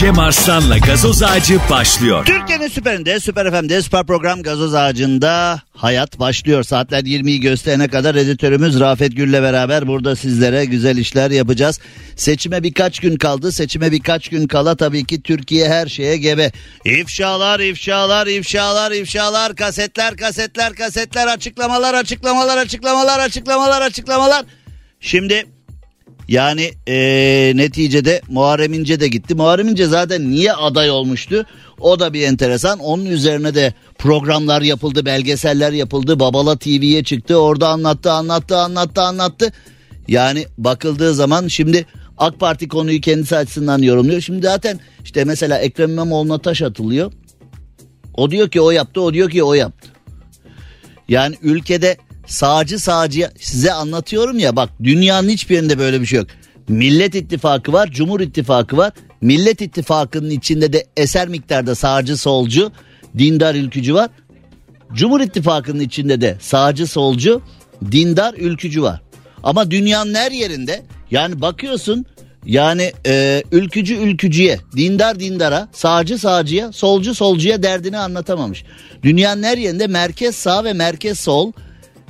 Cem Arslan'la gazoz ağacı başlıyor. Türkiye'nin süperinde, süper FM'de, süper program Gazoz Ağacı'nda hayat başlıyor. Saatler 20'yi gösterene kadar editörümüz Rafet Gül'le beraber burada sizlere güzel işler yapacağız. Seçime birkaç gün kaldı. Seçime birkaç gün kala tabii ki Türkiye her şeye gebe. İfşalar, ifşalar, ifşalar, ifşalar, kasetler, kasetler, kasetler, açıklamalar, açıklamalar, açıklamalar, açıklamalar, açıklamalar. Şimdi yani eee, neticede Muharrem İnce de gitti. Muharrem İnce zaten niye aday olmuştu? O da bir enteresan. Onun üzerine de programlar yapıldı, belgeseller yapıldı. Babala TV'ye çıktı. Orada anlattı, anlattı, anlattı, anlattı. Yani bakıldığı zaman şimdi AK Parti konuyu kendisi açısından yorumluyor. Şimdi zaten işte mesela Ekrem İmamoğlu'na taş atılıyor. O diyor ki o yaptı, o diyor ki o yaptı. Yani ülkede sağcı sağcıya size anlatıyorum ya bak dünyanın hiçbir yerinde böyle bir şey yok. Millet İttifakı var, Cumhur İttifakı var. Millet İttifakı'nın içinde de eser miktarda sağcı solcu, dindar ülkücü var. Cumhur İttifakı'nın içinde de sağcı solcu, dindar ülkücü var. Ama dünyanın her yerinde yani bakıyorsun yani e, ülkücü ülkücüye, dindar dindara, sağcı sağcıya, solcu solcuya derdini anlatamamış. Dünyanın her yerinde merkez sağ ve merkez sol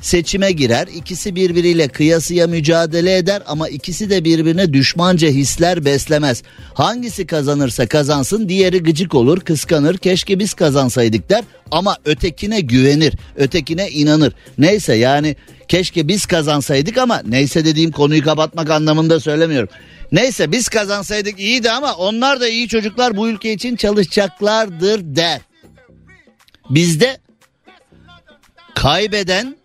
seçime girer. İkisi birbiriyle kıyasıya mücadele eder ama ikisi de birbirine düşmanca hisler beslemez. Hangisi kazanırsa kazansın diğeri gıcık olur, kıskanır. Keşke biz kazansaydık der ama ötekine güvenir, ötekine inanır. Neyse yani keşke biz kazansaydık ama neyse dediğim konuyu kapatmak anlamında söylemiyorum. Neyse biz kazansaydık iyiydi ama onlar da iyi çocuklar bu ülke için çalışacaklardır der. Bizde kaybeden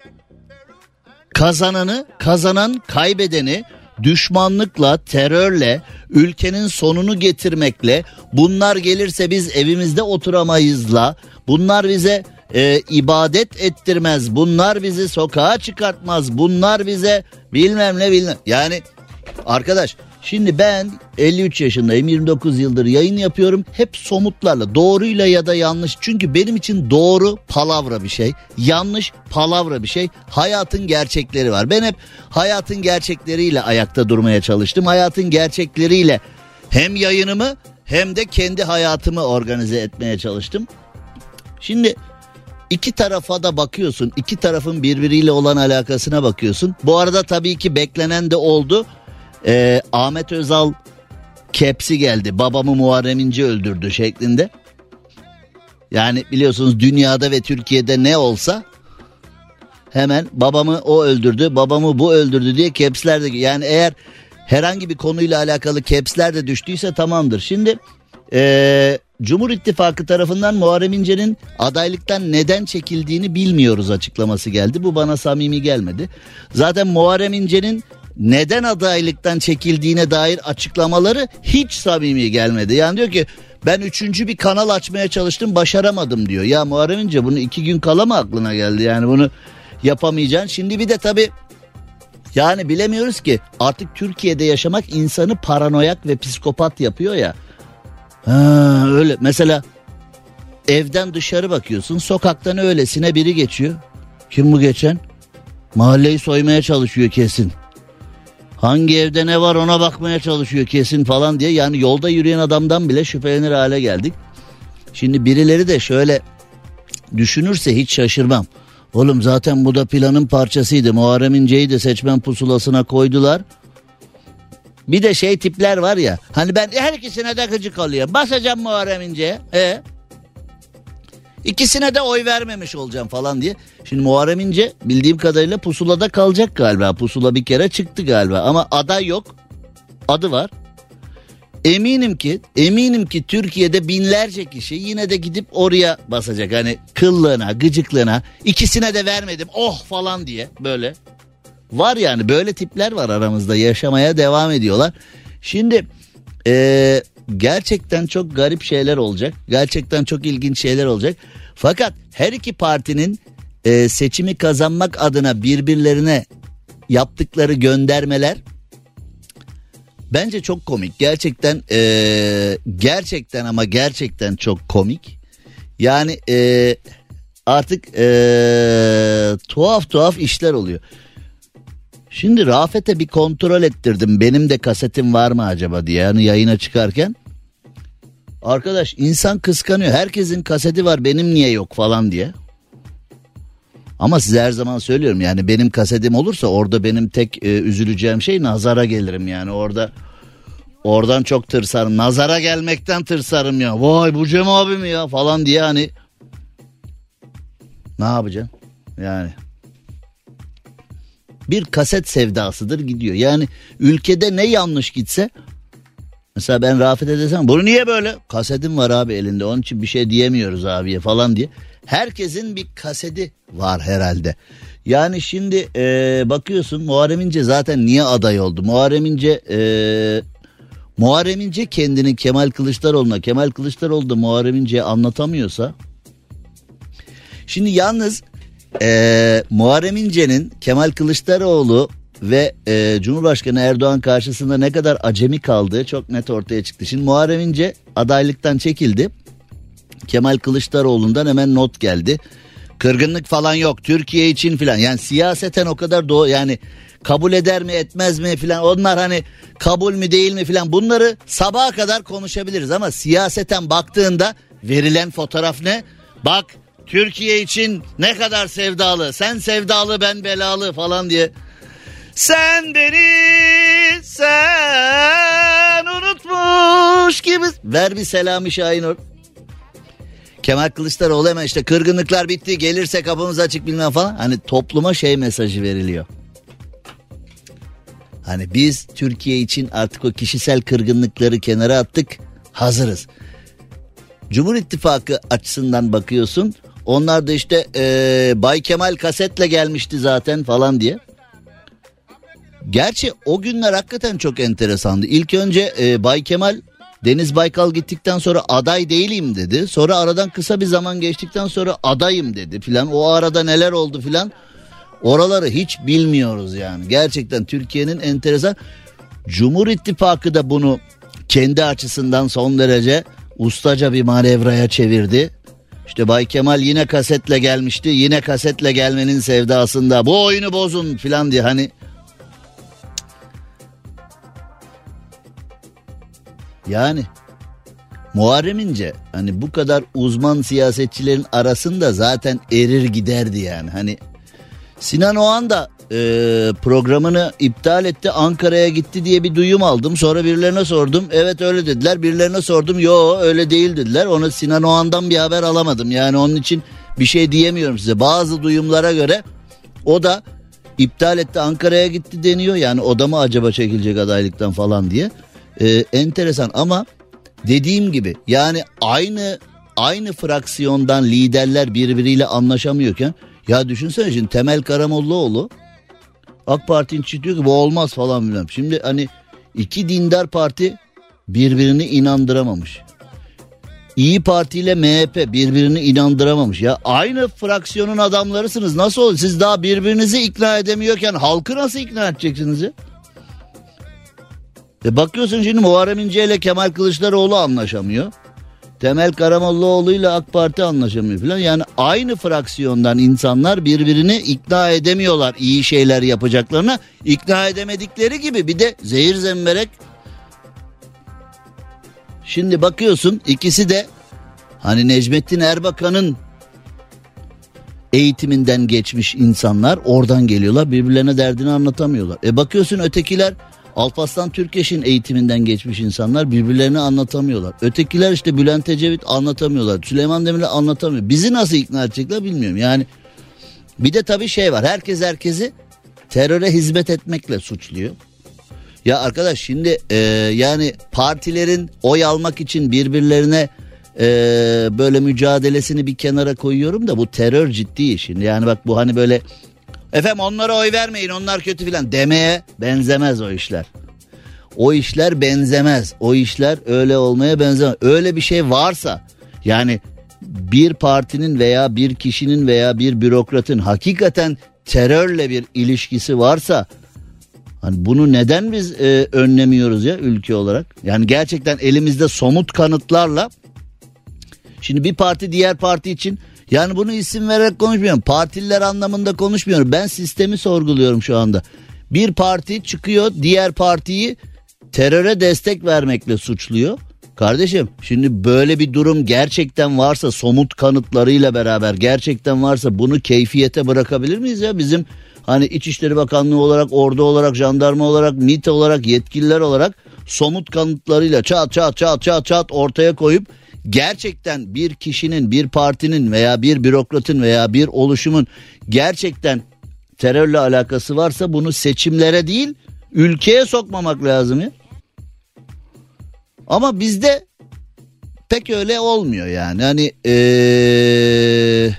kazananı, kazanan kaybedeni düşmanlıkla, terörle, ülkenin sonunu getirmekle, bunlar gelirse biz evimizde oturamayızla, bunlar bize e, ibadet ettirmez, bunlar bizi sokağa çıkartmaz, bunlar bize bilmem ne bilmem. Yani arkadaş şimdi ben 53 yaşındayım 29 yıldır yayın yapıyorum. Hep somutlarla doğruyla ya da yanlış. Çünkü benim için doğru palavra bir şey yanlış palavra bir şey. Hayatın gerçekleri var. Ben hep hayatın gerçekleriyle ayakta durmaya çalıştım. Hayatın gerçekleriyle hem yayınımı hem de kendi hayatımı organize etmeye çalıştım. Şimdi iki tarafa da bakıyorsun. İki tarafın birbiriyle olan alakasına bakıyorsun. Bu arada tabii ki beklenen de oldu Ee, Ahmet Özal kepsi geldi. Babamı Muharrem İnce öldürdü şeklinde. Yani biliyorsunuz dünyada ve Türkiye'de ne olsa hemen babamı o öldürdü, babamı bu öldürdü diye kepsler de yani eğer herhangi bir konuyla alakalı kepsler de düştüyse tamamdır. Şimdi eee, Cumhur İttifakı tarafından Muharrem İnce'nin adaylıktan neden çekildiğini bilmiyoruz açıklaması geldi. Bu bana samimi gelmedi. Zaten Muharrem İnce'nin neden adaylıktan çekildiğine dair açıklamaları hiç samimi gelmedi. Yani diyor ki ben üçüncü bir kanal açmaya çalıştım başaramadım diyor. Ya Muharrem İnce bunu iki gün kala mı aklına geldi yani bunu yapamayacaksın. Şimdi bir de tabii yani bilemiyoruz ki artık Türkiye'de yaşamak insanı paranoyak ve psikopat yapıyor ya. Ha, öyle mesela evden dışarı bakıyorsun sokaktan öylesine biri geçiyor. Kim bu geçen? Mahalleyi soymaya çalışıyor kesin. Hangi evde ne var ona bakmaya çalışıyor kesin falan diye. Yani yolda yürüyen adamdan bile şüphelenir hale geldik. Şimdi birileri de şöyle düşünürse hiç şaşırmam. Oğlum zaten bu da planın parçasıydı. Muharrem İnce'yi de seçmen pusulasına koydular. Bir de şey tipler var ya. Hani ben her ikisine de gıcık oluyor. Basacağım Muharrem İnce'ye. E İkisine de oy vermemiş olacağım falan diye. Şimdi Muharrem İnce bildiğim kadarıyla pusulada kalacak galiba. Pusula bir kere çıktı galiba ama aday yok. Adı var. Eminim ki eminim ki Türkiye'de binlerce kişi yine de gidip oraya basacak. Hani kıllığına, gıcıklığına ikisine de vermedim oh falan diye böyle. Var yani böyle tipler var aramızda yaşamaya devam ediyorlar. Şimdi eee, gerçekten çok garip şeyler olacak. Gerçekten çok ilginç şeyler olacak. Fakat her iki partinin eee, seçimi kazanmak adına birbirlerine yaptıkları göndermeler bence çok komik. Gerçekten eee, gerçekten ama gerçekten çok komik. Yani e, artık e, tuhaf tuhaf işler oluyor. Şimdi Rafet'e bir kontrol ettirdim. Benim de kasetim var mı acaba diye. Yani yayına çıkarken. Arkadaş insan kıskanıyor. Herkesin kaseti var benim niye yok falan diye. Ama size her zaman söylüyorum yani benim kasetim olursa orada benim tek e, üzüleceğim şey nazara gelirim yani orada oradan çok tırsarım. Nazara gelmekten tırsarım ya. Vay bu Cem abi mi ya falan diye hani ne yapacaksın? Yani bir kaset sevdasıdır gidiyor. Yani ülkede ne yanlış gitse mesela ben Rafet'e desem bunu niye böyle? Kasetim var abi elinde onun için bir şey diyemiyoruz abiye falan diye. Herkesin bir kaseti var herhalde. Yani şimdi e, bakıyorsun Muharrem İnce zaten niye aday oldu? Muharrem İnce e, Muharrem İnce kendini Kemal Kılıçdaroğlu'na Kemal Kılıçdaroğlu da Muharrem İnce'ye anlatamıyorsa Şimdi yalnız e, Muharrem İnce'nin Kemal Kılıçdaroğlu ve e, Cumhurbaşkanı Erdoğan karşısında ne kadar acemi kaldığı çok net ortaya çıktı. Şimdi Muharrem İnce adaylıktan çekildi. Kemal Kılıçdaroğlu'ndan hemen not geldi. Kırgınlık falan yok Türkiye için filan yani siyaseten o kadar doğu yani kabul eder mi etmez mi filan onlar hani kabul mü değil mi filan bunları sabaha kadar konuşabiliriz ama siyaseten baktığında verilen fotoğraf ne? Bak Türkiye için ne kadar sevdalı sen sevdalı ben belalı falan diye. Sen beni sen unutmuş gibi. Ver bir Selami Şahinur. Kemal Kılıçdaroğlu hemen işte kırgınlıklar bitti gelirse kapımız açık bilmem falan. Hani topluma şey mesajı veriliyor. Hani biz Türkiye için artık o kişisel kırgınlıkları kenara attık hazırız. Cumhur İttifakı açısından bakıyorsun onlar da işte ee, Bay Kemal kasetle gelmişti zaten falan diye. Gerçi o günler hakikaten çok enteresandı. İlk önce e, Bay Kemal Deniz Baykal gittikten sonra aday değilim dedi. Sonra aradan kısa bir zaman geçtikten sonra adayım dedi filan. O arada neler oldu filan. Oraları hiç bilmiyoruz yani. Gerçekten Türkiye'nin enteresan. Cumhur İttifakı da bunu kendi açısından son derece ustaca bir manevraya çevirdi. İşte Bay Kemal yine kasetle gelmişti. Yine kasetle gelmenin sevdasında. Bu oyunu bozun filan diye hani Yani Muharrem İnce hani bu kadar uzman siyasetçilerin arasında zaten erir giderdi yani. Hani Sinan Oğan da e, programını iptal etti Ankara'ya gitti diye bir duyum aldım. Sonra birilerine sordum evet öyle dediler birilerine sordum yo öyle değil dediler. Ona Sinan Oğan'dan bir haber alamadım yani onun için bir şey diyemiyorum size. Bazı duyumlara göre o da iptal etti Ankara'ya gitti deniyor yani o da mı acaba çekilecek adaylıktan falan diye e, enteresan ama dediğim gibi yani aynı aynı fraksiyondan liderler birbiriyle anlaşamıyorken ya düşünsene şimdi Temel Karamollaoğlu AK Parti'nin diyor ki bu olmaz falan filan. Şimdi hani iki dindar parti birbirini inandıramamış. İyi Parti ile MHP birbirini inandıramamış. Ya aynı fraksiyonun adamlarısınız. Nasıl olur? Siz daha birbirinizi ikna edemiyorken halkı nasıl ikna edeceksiniz ya? E bakıyorsun şimdi Muharrem İnce ile Kemal Kılıçdaroğlu anlaşamıyor. Temel Karamollaoğlu ile AK Parti anlaşamıyor falan. Yani aynı fraksiyondan insanlar birbirini ikna edemiyorlar iyi şeyler yapacaklarına. ikna edemedikleri gibi bir de zehir zemberek. Şimdi bakıyorsun ikisi de hani Necmettin Erbakan'ın eğitiminden geçmiş insanlar oradan geliyorlar birbirlerine derdini anlatamıyorlar. E bakıyorsun ötekiler Alparslan Türkeş'in eğitiminden geçmiş insanlar birbirlerini anlatamıyorlar. Ötekiler işte Bülent Ecevit anlatamıyorlar. Süleyman Demirel anlatamıyor. Bizi nasıl ikna edecekler bilmiyorum. Yani bir de tabii şey var. Herkes herkesi teröre hizmet etmekle suçluyor. Ya arkadaş şimdi e, yani partilerin oy almak için birbirlerine e, böyle mücadelesini bir kenara koyuyorum da bu terör ciddi işin. Yani bak bu hani böyle Efendim onlara oy vermeyin onlar kötü filan demeye benzemez o işler. O işler benzemez. O işler öyle olmaya benzemez. Öyle bir şey varsa yani bir partinin veya bir kişinin veya bir bürokratın hakikaten terörle bir ilişkisi varsa hani bunu neden biz e, önlemiyoruz ya ülke olarak? Yani gerçekten elimizde somut kanıtlarla Şimdi bir parti diğer parti için yani bunu isim vererek konuşmuyorum. Partililer anlamında konuşmuyorum. Ben sistemi sorguluyorum şu anda. Bir parti çıkıyor diğer partiyi teröre destek vermekle suçluyor. Kardeşim şimdi böyle bir durum gerçekten varsa somut kanıtlarıyla beraber gerçekten varsa bunu keyfiyete bırakabilir miyiz ya? Bizim hani İçişleri Bakanlığı olarak, ordu olarak, jandarma olarak, MİT olarak, yetkililer olarak somut kanıtlarıyla çat çat çat çat çat ortaya koyup gerçekten bir kişinin, bir partinin veya bir bürokratın veya bir oluşumun gerçekten terörle alakası varsa bunu seçimlere değil ülkeye sokmamak lazım ya. Ama bizde pek öyle olmuyor yani. Hani ee,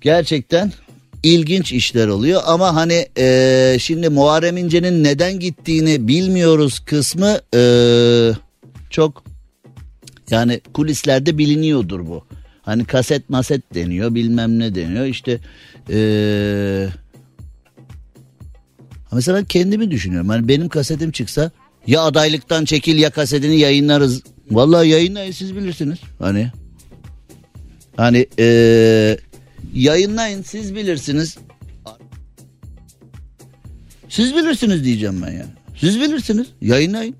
gerçekten ilginç işler oluyor ama hani ee, şimdi Muharrem İnce'nin neden gittiğini bilmiyoruz kısmı ee, çok yani kulislerde biliniyordur bu. Hani kaset maset deniyor bilmem ne deniyor işte ee, mesela kendimi düşünüyorum. Hani benim kasetim çıksa ya adaylıktan çekil ya kasetini yayınlarız. Vallahi yayınlayın siz bilirsiniz. Hani hani ee, yayınlayın siz bilirsiniz. Siz bilirsiniz diyeceğim ben yani. Siz bilirsiniz. Yayınlayın.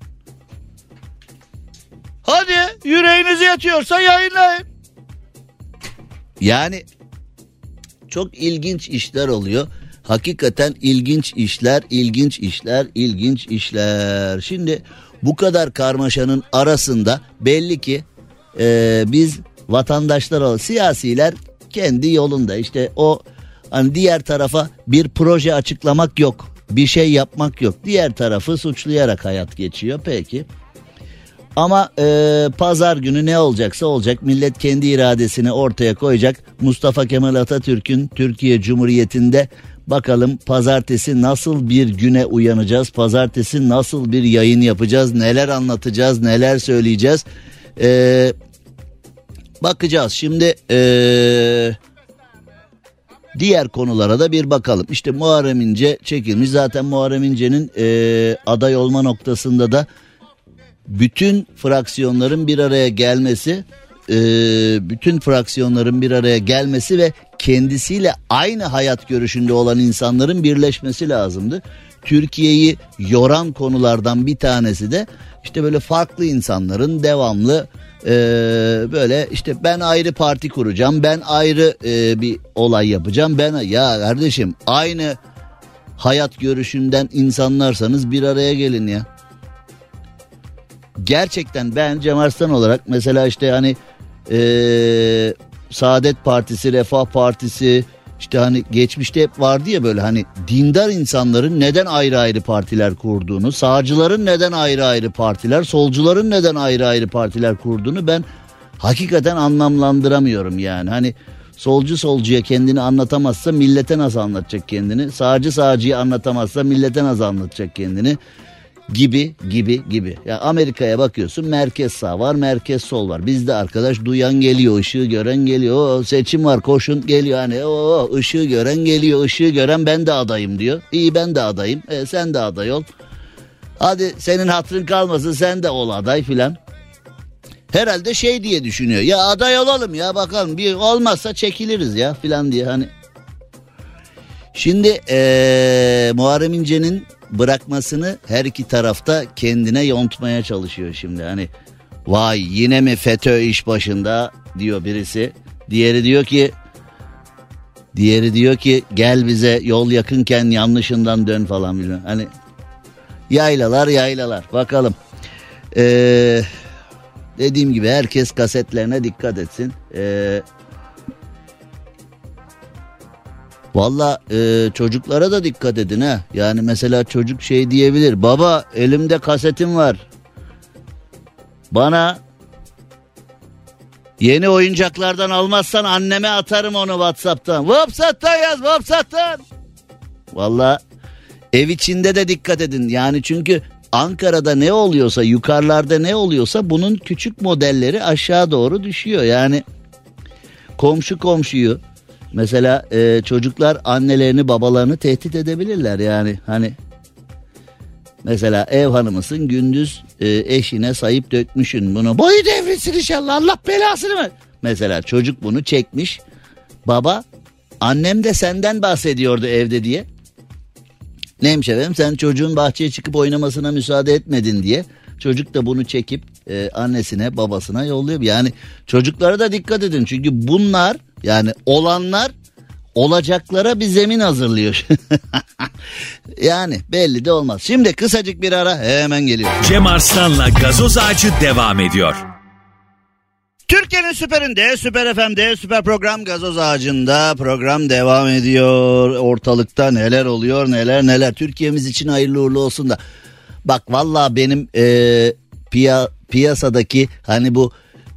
Hadi yüreğinizi yatıyorsa yayınlayın. Yani çok ilginç işler oluyor. Hakikaten ilginç işler, ilginç işler, ilginç işler. Şimdi bu kadar karmaşanın arasında belli ki e, biz vatandaşlar olarak siyasiler kendi yolunda işte o hani diğer tarafa bir proje açıklamak yok. Bir şey yapmak yok. Diğer tarafı suçlayarak hayat geçiyor. Peki. Ama e, pazar günü ne olacaksa olacak. Millet kendi iradesini ortaya koyacak. Mustafa Kemal Atatürk'ün Türkiye Cumhuriyeti'nde bakalım pazartesi nasıl bir güne uyanacağız? Pazartesi nasıl bir yayın yapacağız? Neler anlatacağız? Neler söyleyeceğiz? E, bakacağız. Şimdi e, diğer konulara da bir bakalım. İşte Muharrem İnce çekilmiş. Zaten Muharrem İnce'nin e, aday olma noktasında da bütün fraksiyonların bir araya gelmesi e, bütün fraksiyonların bir araya gelmesi ve kendisiyle aynı hayat görüşünde olan insanların birleşmesi lazımdı. Türkiye'yi yoran konulardan bir tanesi de işte böyle farklı insanların devamlı e, böyle işte ben ayrı parti kuracağım ben ayrı e, bir olay yapacağım ben ya kardeşim aynı hayat görüşünden insanlarsanız bir araya gelin ya gerçekten ben Cem Arslan olarak mesela işte hani ee, Saadet Partisi, Refah Partisi işte hani geçmişte hep vardı ya böyle hani dindar insanların neden ayrı ayrı partiler kurduğunu, sağcıların neden ayrı ayrı partiler, solcuların neden ayrı ayrı partiler kurduğunu ben hakikaten anlamlandıramıyorum yani. Hani solcu solcuya kendini anlatamazsa millete nasıl anlatacak kendini? Sağcı sağcıyı anlatamazsa millete nasıl anlatacak kendini? Gibi gibi gibi. Ya Amerika'ya bakıyorsun merkez sağ var merkez sol var. Bizde arkadaş duyan geliyor ışığı gören geliyor. Seçim var koşun geliyor hani o ışığı gören geliyor ışığı gören ben de adayım diyor. İyi ben de adayım e, sen de aday ol. Hadi senin hatırın kalmasın sen de ol aday filan. Herhalde şey diye düşünüyor ya aday olalım ya bakalım bir olmazsa çekiliriz ya filan diye hani. Şimdi ee, Muharrem İnce'nin bırakmasını her iki tarafta kendine yontmaya çalışıyor şimdi. Hani vay yine mi FETÖ iş başında diyor birisi. Diğeri diyor ki diğeri diyor ki gel bize yol yakınken yanlışından dön falan bilmem. Hani yaylalar yaylalar bakalım. Ee, dediğim gibi herkes kasetlerine dikkat etsin. Ee, Valla e, çocuklara da dikkat edin ha. Yani mesela çocuk şey diyebilir. Baba elimde kasetim var. Bana yeni oyuncaklardan almazsan anneme atarım onu Whatsapp'tan. Whatsapp'tan yaz Whatsapp'tan. Valla ev içinde de dikkat edin. Yani çünkü Ankara'da ne oluyorsa yukarılarda ne oluyorsa bunun küçük modelleri aşağı doğru düşüyor. Yani komşu komşuyu Mesela e, çocuklar annelerini babalarını tehdit edebilirler yani hani. Mesela ev hanımısın gündüz e, eşine sayıp dökmüşün bunu. Boyu devrilsin inşallah Allah belasını mı? Mesela çocuk bunu çekmiş. Baba annem de senden bahsediyordu evde diye. Neymiş efendim sen çocuğun bahçeye çıkıp oynamasına müsaade etmedin diye. Çocuk da bunu çekip e, annesine babasına yolluyor. Yani çocuklara da dikkat edin. Çünkü bunlar yani olanlar olacaklara bir zemin hazırlıyor. yani belli de olmaz. Şimdi kısacık bir ara hemen geliyor. Cem Arslan'la gazoz ağacı devam ediyor. Türkiye'nin süperinde, süper FM'de, süper program gazoz ağacında program devam ediyor. Ortalıkta neler oluyor neler neler. Türkiye'miz için hayırlı uğurlu olsun da. Bak valla benim e, piya, piyasadaki hani bu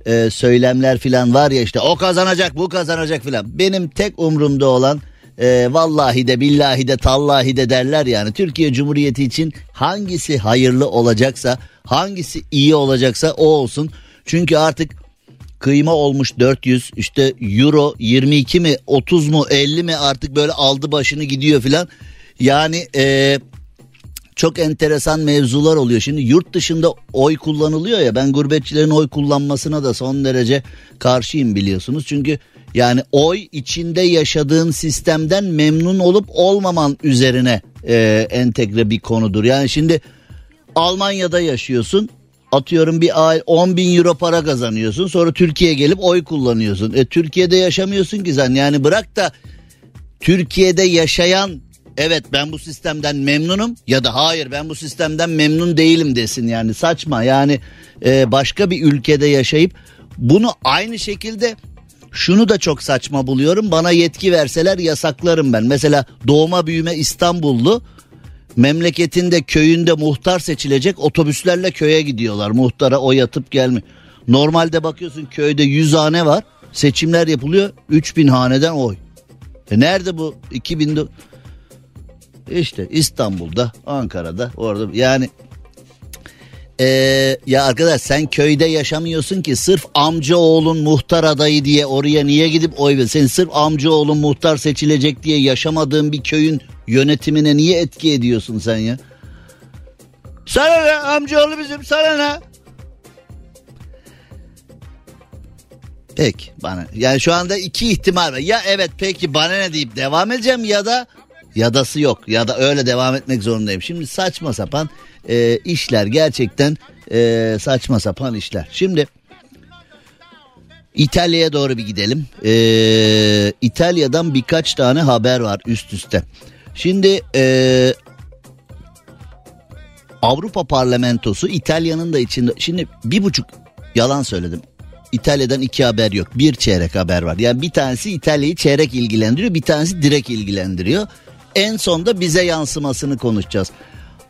e, söylemler filan var ya işte o kazanacak bu kazanacak filan. Benim tek umrumda olan e, vallahi de billahi de tallahi de derler yani Türkiye Cumhuriyeti için hangisi hayırlı olacaksa hangisi iyi olacaksa o olsun. Çünkü artık kıyma olmuş 400 işte euro 22 mi 30 mu 50 mi artık böyle aldı başını gidiyor filan. Yani e, çok enteresan mevzular oluyor. Şimdi yurt dışında oy kullanılıyor ya ben gurbetçilerin oy kullanmasına da son derece karşıyım biliyorsunuz. Çünkü yani oy içinde yaşadığın sistemden memnun olup olmaman üzerine e, entegre bir konudur. Yani şimdi Almanya'da yaşıyorsun atıyorum bir ay 10 bin euro para kazanıyorsun sonra Türkiye'ye gelip oy kullanıyorsun. E Türkiye'de yaşamıyorsun ki sen yani bırak da Türkiye'de yaşayan evet ben bu sistemden memnunum ya da hayır ben bu sistemden memnun değilim desin yani. Saçma yani e, başka bir ülkede yaşayıp bunu aynı şekilde şunu da çok saçma buluyorum. Bana yetki verseler yasaklarım ben. Mesela doğma büyüme İstanbullu memleketinde köyünde muhtar seçilecek otobüslerle köye gidiyorlar. Muhtara oy atıp gelmiyor. Normalde bakıyorsun köyde 100 hane var. Seçimler yapılıyor. 3000 haneden oy. E nerede bu? 2000 işte İstanbul'da, Ankara'da, orada yani ee, ya arkadaş sen köyde yaşamıyorsun ki sırf amca oğlun muhtar adayı diye oraya niye gidip oy ver? Sen sırf amca oğlun muhtar seçilecek diye yaşamadığın bir köyün yönetimine niye etki ediyorsun sen ya? Sana ne amcaoğlu bizim sana ne? Peki bana yani şu anda iki ihtimal var. Ya evet peki bana ne deyip devam edeceğim ya da yadası yok ya da öyle devam etmek zorundayım. Şimdi saçma sapan e, işler gerçekten e, saçma sapan işler. Şimdi İtalya'ya doğru bir gidelim. E, İtalya'dan birkaç tane haber var üst üste. Şimdi e, Avrupa Parlamentosu İtalya'nın da içinde şimdi bir buçuk yalan söyledim. İtalya'dan iki haber yok. Bir çeyrek haber var. Yani bir tanesi İtalya'yı çeyrek ilgilendiriyor. Bir tanesi direkt ilgilendiriyor. En sonda bize yansımasını konuşacağız.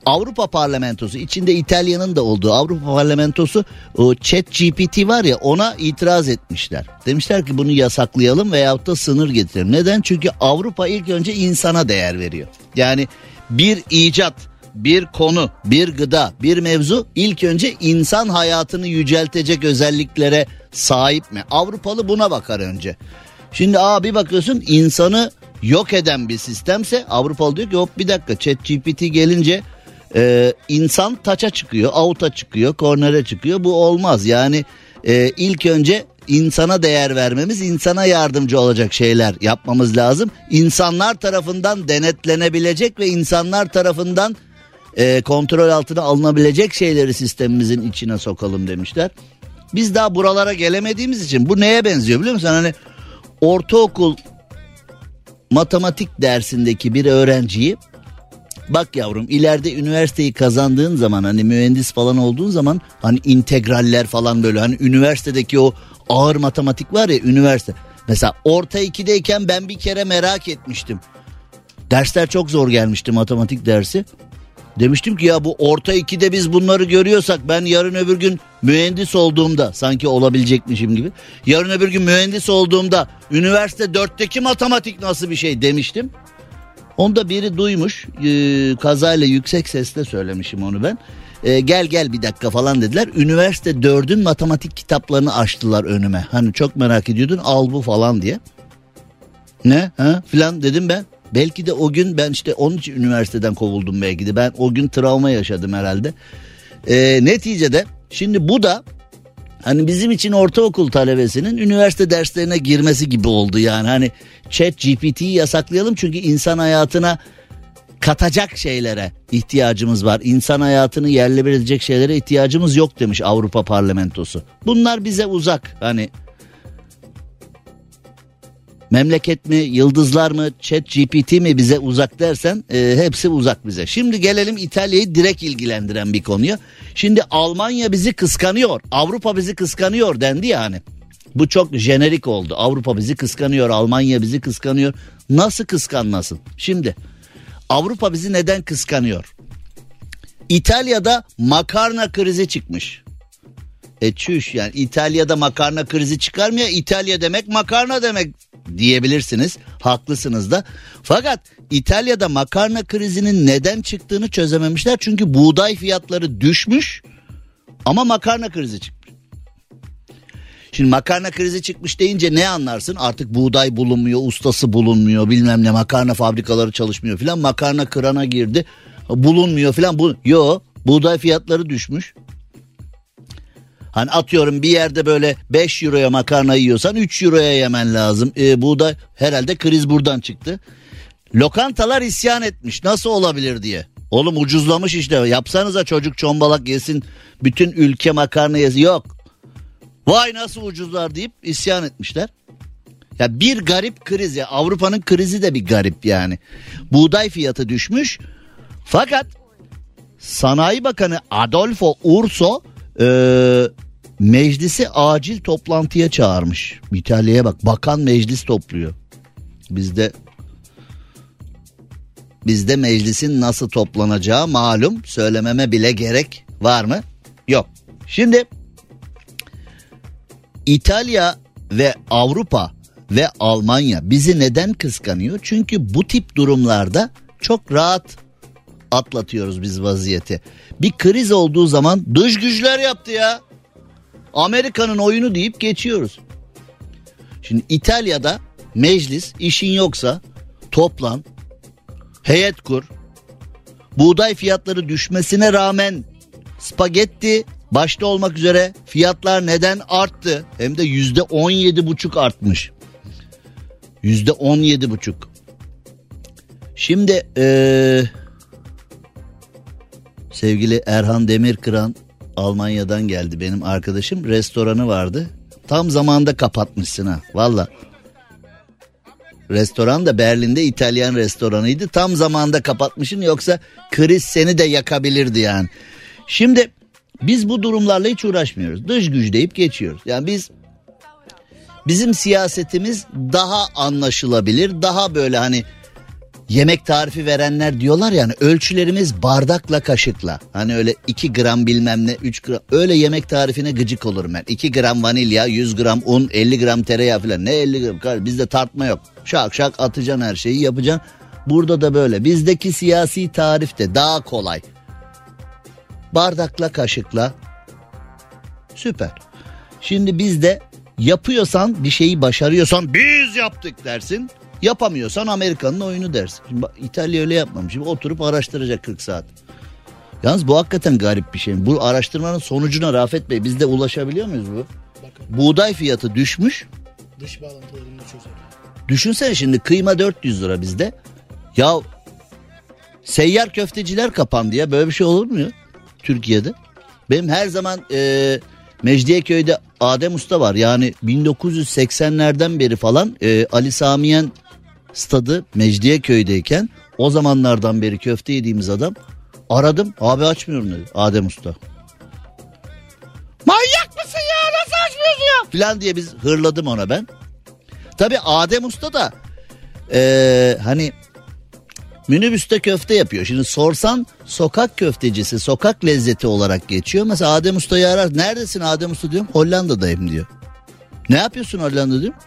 Avrupa Parlamentosu içinde İtalya'nın da olduğu Avrupa Parlamentosu o Chat GPT var ya ona itiraz etmişler. Demişler ki bunu yasaklayalım veyahut da sınır getirelim. Neden? Çünkü Avrupa ilk önce insana değer veriyor. Yani bir icat, bir konu, bir gıda, bir mevzu ilk önce insan hayatını yüceltecek özelliklere sahip mi? Avrupalı buna bakar önce. Şimdi abi bakıyorsun insanı yok eden bir sistemse Avrupalı diyor ki hop bir dakika chat GPT gelince e, insan taça çıkıyor, avuta çıkıyor, kornere çıkıyor. Bu olmaz yani e, ilk önce insana değer vermemiz, insana yardımcı olacak şeyler yapmamız lazım. İnsanlar tarafından denetlenebilecek ve insanlar tarafından e, kontrol altına alınabilecek şeyleri sistemimizin içine sokalım demişler. Biz daha buralara gelemediğimiz için bu neye benziyor biliyor musun? Hani ortaokul matematik dersindeki bir öğrenciyi bak yavrum ileride üniversiteyi kazandığın zaman hani mühendis falan olduğun zaman hani integraller falan böyle hani üniversitedeki o ağır matematik var ya üniversite. Mesela orta 2'deyken ben bir kere merak etmiştim. Dersler çok zor gelmişti matematik dersi. Demiştim ki ya bu orta 2'de biz bunları görüyorsak ben yarın öbür gün mühendis olduğumda sanki olabilecekmişim gibi. Yarın öbür gün mühendis olduğumda üniversite 4'teki matematik nasıl bir şey demiştim. Onda biri duymuş e, kazayla yüksek sesle söylemişim onu ben. E, gel gel bir dakika falan dediler. Üniversite 4'ün matematik kitaplarını açtılar önüme. Hani çok merak ediyordun al bu falan diye. Ne ha filan dedim ben. Belki de o gün ben işte onun için üniversiteden kovuldum belki de. Ben o gün travma yaşadım herhalde. Ee, neticede şimdi bu da hani bizim için ortaokul talebesinin üniversite derslerine girmesi gibi oldu yani. Hani chat GPT'yi yasaklayalım çünkü insan hayatına katacak şeylere ihtiyacımız var. İnsan hayatını yerle bir edecek şeylere ihtiyacımız yok demiş Avrupa Parlamentosu. Bunlar bize uzak. Hani memleket mi, yıldızlar mı, chat GPT mi bize uzak dersen e, hepsi uzak bize. Şimdi gelelim İtalya'yı direkt ilgilendiren bir konuya. Şimdi Almanya bizi kıskanıyor, Avrupa bizi kıskanıyor dendi yani. Bu çok jenerik oldu. Avrupa bizi kıskanıyor, Almanya bizi kıskanıyor. Nasıl kıskanmasın? Şimdi Avrupa bizi neden kıskanıyor? İtalya'da makarna krizi çıkmış. E çüş yani İtalya'da makarna krizi çıkarmıyor. İtalya demek makarna demek diyebilirsiniz. Haklısınız da. Fakat İtalya'da makarna krizinin neden çıktığını çözememişler. Çünkü buğday fiyatları düşmüş ama makarna krizi çıkmış. Şimdi makarna krizi çıkmış deyince ne anlarsın? Artık buğday bulunmuyor, ustası bulunmuyor, bilmem ne makarna fabrikaları çalışmıyor filan. Makarna kırana girdi, bulunmuyor filan. Bu, yo, buğday fiyatları düşmüş. Hani atıyorum bir yerde böyle 5 euroya makarna yiyorsan 3 euroya yemen lazım. E, buğday herhalde kriz buradan çıktı. Lokantalar isyan etmiş nasıl olabilir diye. Oğlum ucuzlamış işte yapsanıza çocuk çombalak yesin bütün ülke makarna yesin. Yok Vay nasıl ucuzlar deyip isyan etmişler. Ya bir garip kriz ya Avrupa'nın krizi de bir garip yani. Buğday fiyatı düşmüş. Fakat Sanayi Bakanı Adolfo Urso e, meclisi acil toplantıya çağırmış. İtalya'ya bak bakan meclis topluyor. Bizde bizde meclisin nasıl toplanacağı malum söylememe bile gerek var mı? Yok. Şimdi İtalya ve Avrupa ve Almanya bizi neden kıskanıyor? Çünkü bu tip durumlarda çok rahat atlatıyoruz biz vaziyeti. Bir kriz olduğu zaman dış güçler yaptı ya. Amerika'nın oyunu deyip geçiyoruz. Şimdi İtalya'da meclis işin yoksa toplan, heyet kur. Buğday fiyatları düşmesine rağmen spagetti başta olmak üzere fiyatlar neden arttı? Hem de yüzde on yedi buçuk artmış. Yüzde on yedi buçuk. Şimdi ee, sevgili Erhan Demirkıran Almanya'dan geldi benim arkadaşım. Restoranı vardı. Tam zamanda kapatmışsın ha valla. Restoran da Berlin'de İtalyan restoranıydı. Tam zamanda kapatmışsın yoksa kriz seni de yakabilirdi yani. Şimdi biz bu durumlarla hiç uğraşmıyoruz. Dış güç deyip geçiyoruz. Yani biz bizim siyasetimiz daha anlaşılabilir, daha böyle hani yemek tarifi verenler diyorlar yani ölçülerimiz bardakla kaşıkla. Hani öyle 2 gram bilmem ne 3 gram öyle yemek tarifine gıcık olurum ben. 2 gram vanilya 100 gram un 50 gram tereyağı falan ne 50 gram bizde tartma yok. Şak şak atacaksın her şeyi yapacaksın. Burada da böyle bizdeki siyasi tarif de daha kolay. Bardakla kaşıkla. Süper. Şimdi bizde yapıyorsan bir şeyi başarıyorsan biz yaptık dersin. Yapamıyorsan Amerika'nın oyunu dersin. Şimdi İtalya öyle yapmamış. Şimdi oturup araştıracak 40 saat. Yalnız bu hakikaten garip bir şey. Bu araştırmanın sonucuna Rafet Bey biz de ulaşabiliyor muyuz bu? Bakın. Buğday fiyatı düşmüş. Dış bağlantılarını çözer. Düşünsene şimdi kıyma 400 lira bizde. Ya seyyar köfteciler kapandı ya böyle bir şey olur mu ya? Türkiye'de. Benim her zaman e, Mecidiyeköy'de Adem Usta var. Yani 1980'lerden beri falan e, Ali Samiyen stadı Mecidiyeköy'deyken o zamanlardan beri köfte yediğimiz adam aradım abi açmıyorum dedi Adem Usta. Manyak mısın ya nasıl açmıyorsun ya? Filan diye biz hırladım ona ben. Tabi Adem Usta da e, hani minibüste köfte yapıyor. Şimdi sorsan sokak köftecisi, sokak lezzeti olarak geçiyor. Mesela Adem Usta'yı arar. Neredesin Adem Usta diyorum. Hollanda'dayım diyor. Ne yapıyorsun Hollanda diyorum.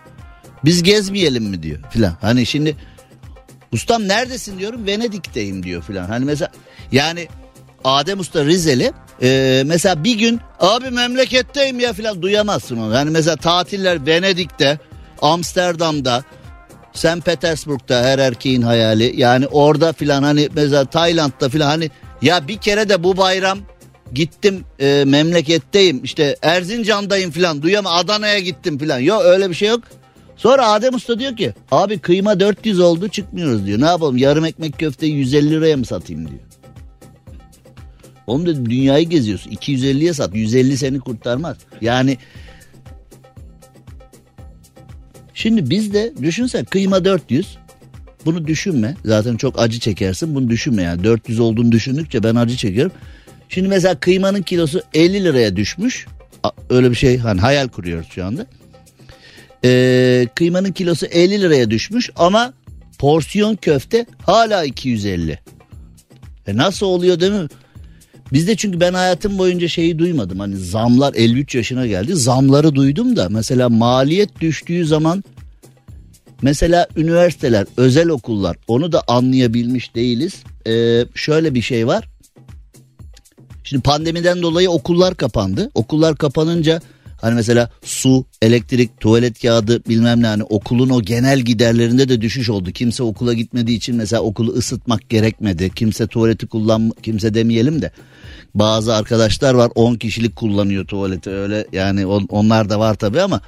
Biz gezmeyelim mi diyor filan. Hani şimdi ustam neredesin diyorum. Venedik'teyim diyor filan. Hani mesela yani Adem Usta Rizeli e, mesela bir gün abi memleketteyim ya filan duyamazsın onu. Hani mesela tatiller Venedik'te, Amsterdam'da, St. Petersburg'da her erkeğin hayali. Yani orada filan hani mesela Tayland'da filan hani ya bir kere de bu bayram gittim e, memleketteyim işte Erzincan'dayım falan duyama Adana'ya gittim falan. Yok öyle bir şey yok. Sonra Adem Usta diyor ki abi kıyma 400 oldu çıkmıyoruz diyor. Ne yapalım yarım ekmek köfteyi 150 liraya mı satayım diyor. Oğlum dedim dünyayı geziyorsun 250'ye sat 150 seni kurtarmaz. Yani şimdi bizde düşünsen kıyma 400 bunu düşünme zaten çok acı çekersin bunu düşünme yani 400 olduğunu düşündükçe ben acı çekiyorum. Şimdi mesela kıymanın kilosu 50 liraya düşmüş öyle bir şey hani hayal kuruyoruz şu anda. Ee, kıymanın kilosu 50 liraya düşmüş ama porsiyon köfte hala 250. E nasıl oluyor değil mi? Bizde çünkü ben hayatım boyunca şeyi duymadım. Hani zamlar 53 yaşına geldi. Zamları duydum da mesela maliyet düştüğü zaman mesela üniversiteler, özel okullar onu da anlayabilmiş değiliz. Ee, şöyle bir şey var. Şimdi pandemiden dolayı okullar kapandı. Okullar kapanınca Hani mesela su, elektrik, tuvalet kağıdı bilmem ne hani okulun o genel giderlerinde de düşüş oldu. Kimse okula gitmediği için mesela okulu ısıtmak gerekmedi. Kimse tuvaleti kullan kimse demeyelim de bazı arkadaşlar var 10 kişilik kullanıyor tuvaleti öyle yani on, onlar da var tabii ama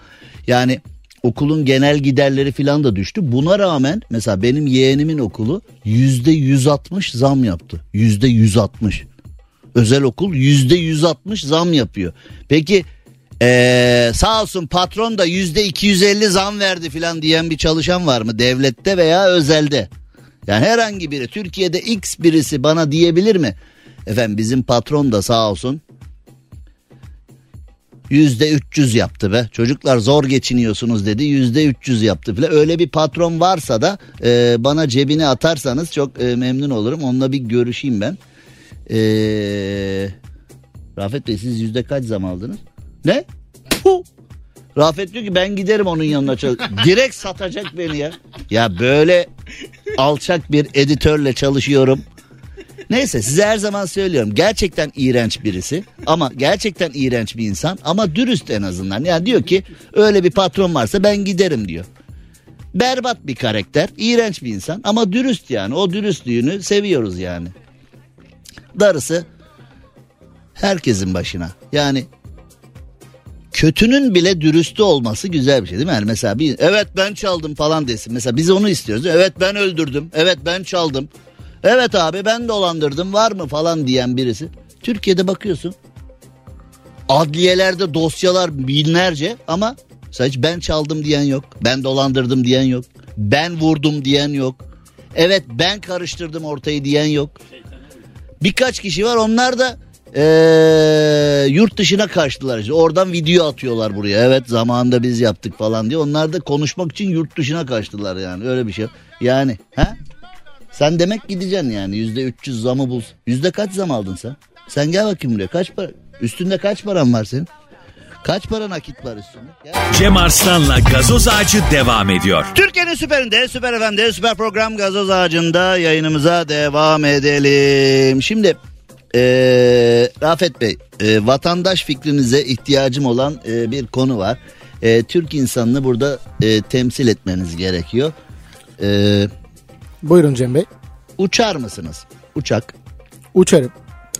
yani okulun genel giderleri filan da düştü. Buna rağmen mesela benim yeğenimin okulu yüzde 160 zam yaptı. Yüzde 160. Özel okul yüzde 160 zam yapıyor. Peki ee, sağ olsun patron da yüzde 250 zam verdi filan diyen bir çalışan var mı devlette veya özelde? Yani herhangi biri Türkiye'de X birisi bana diyebilir mi? Efendim bizim patron da sağ olsun yüzde 300 yaptı be. Çocuklar zor geçiniyorsunuz dedi yüzde 300 yaptı filan. Öyle bir patron varsa da e, bana cebine atarsanız çok e, memnun olurum. Onunla bir görüşeyim ben. E, Rafet Bey siz yüzde kaç zam aldınız? Ne? Puh. Rafet diyor ki ben giderim onun yanına çalış. Direkt satacak beni ya. Ya böyle alçak bir editörle çalışıyorum. Neyse size her zaman söylüyorum. Gerçekten iğrenç birisi ama gerçekten iğrenç bir insan ama dürüst en azından. Yani diyor ki öyle bir patron varsa ben giderim diyor. Berbat bir karakter, iğrenç bir insan ama dürüst yani. O dürüstlüğünü seviyoruz yani. Darısı herkesin başına. Yani kötünün bile dürüstü olması güzel bir şey değil mi? Yani mesela bir evet ben çaldım falan desin. Mesela biz onu istiyoruz. Evet ben öldürdüm. Evet ben çaldım. Evet abi ben dolandırdım var mı falan diyen birisi. Türkiye'de bakıyorsun. Adliyelerde dosyalar binlerce ama sadece ben çaldım diyen yok. Ben dolandırdım diyen yok. Ben vurdum diyen yok. Evet ben karıştırdım ortayı diyen yok. Birkaç kişi var onlar da ee, yurt dışına kaçtılar işte. Oradan video atıyorlar buraya. Evet zamanında biz yaptık falan diye. Onlar da konuşmak için yurt dışına kaçtılar yani. Öyle bir şey. Yani ha? Sen demek gideceksin yani. Yüzde 300 zamı bul. Yüzde kaç zam aldın sen? Sen gel bakayım buraya. Kaç para? Üstünde kaç paran var senin? Kaç para nakit var üstünde? Gel. Cem Arslan'la gazoz ağacı devam ediyor. Türkiye'nin süperinde, süper efendi, süper program gazoz ağacında yayınımıza devam edelim. Şimdi ee, Rafet Bey, e, vatandaş fikrinize ihtiyacım olan e, bir konu var. E, Türk insanını burada e, temsil etmeniz gerekiyor. E, Buyurun Cem Bey. Uçar mısınız? Uçak. Uçarım.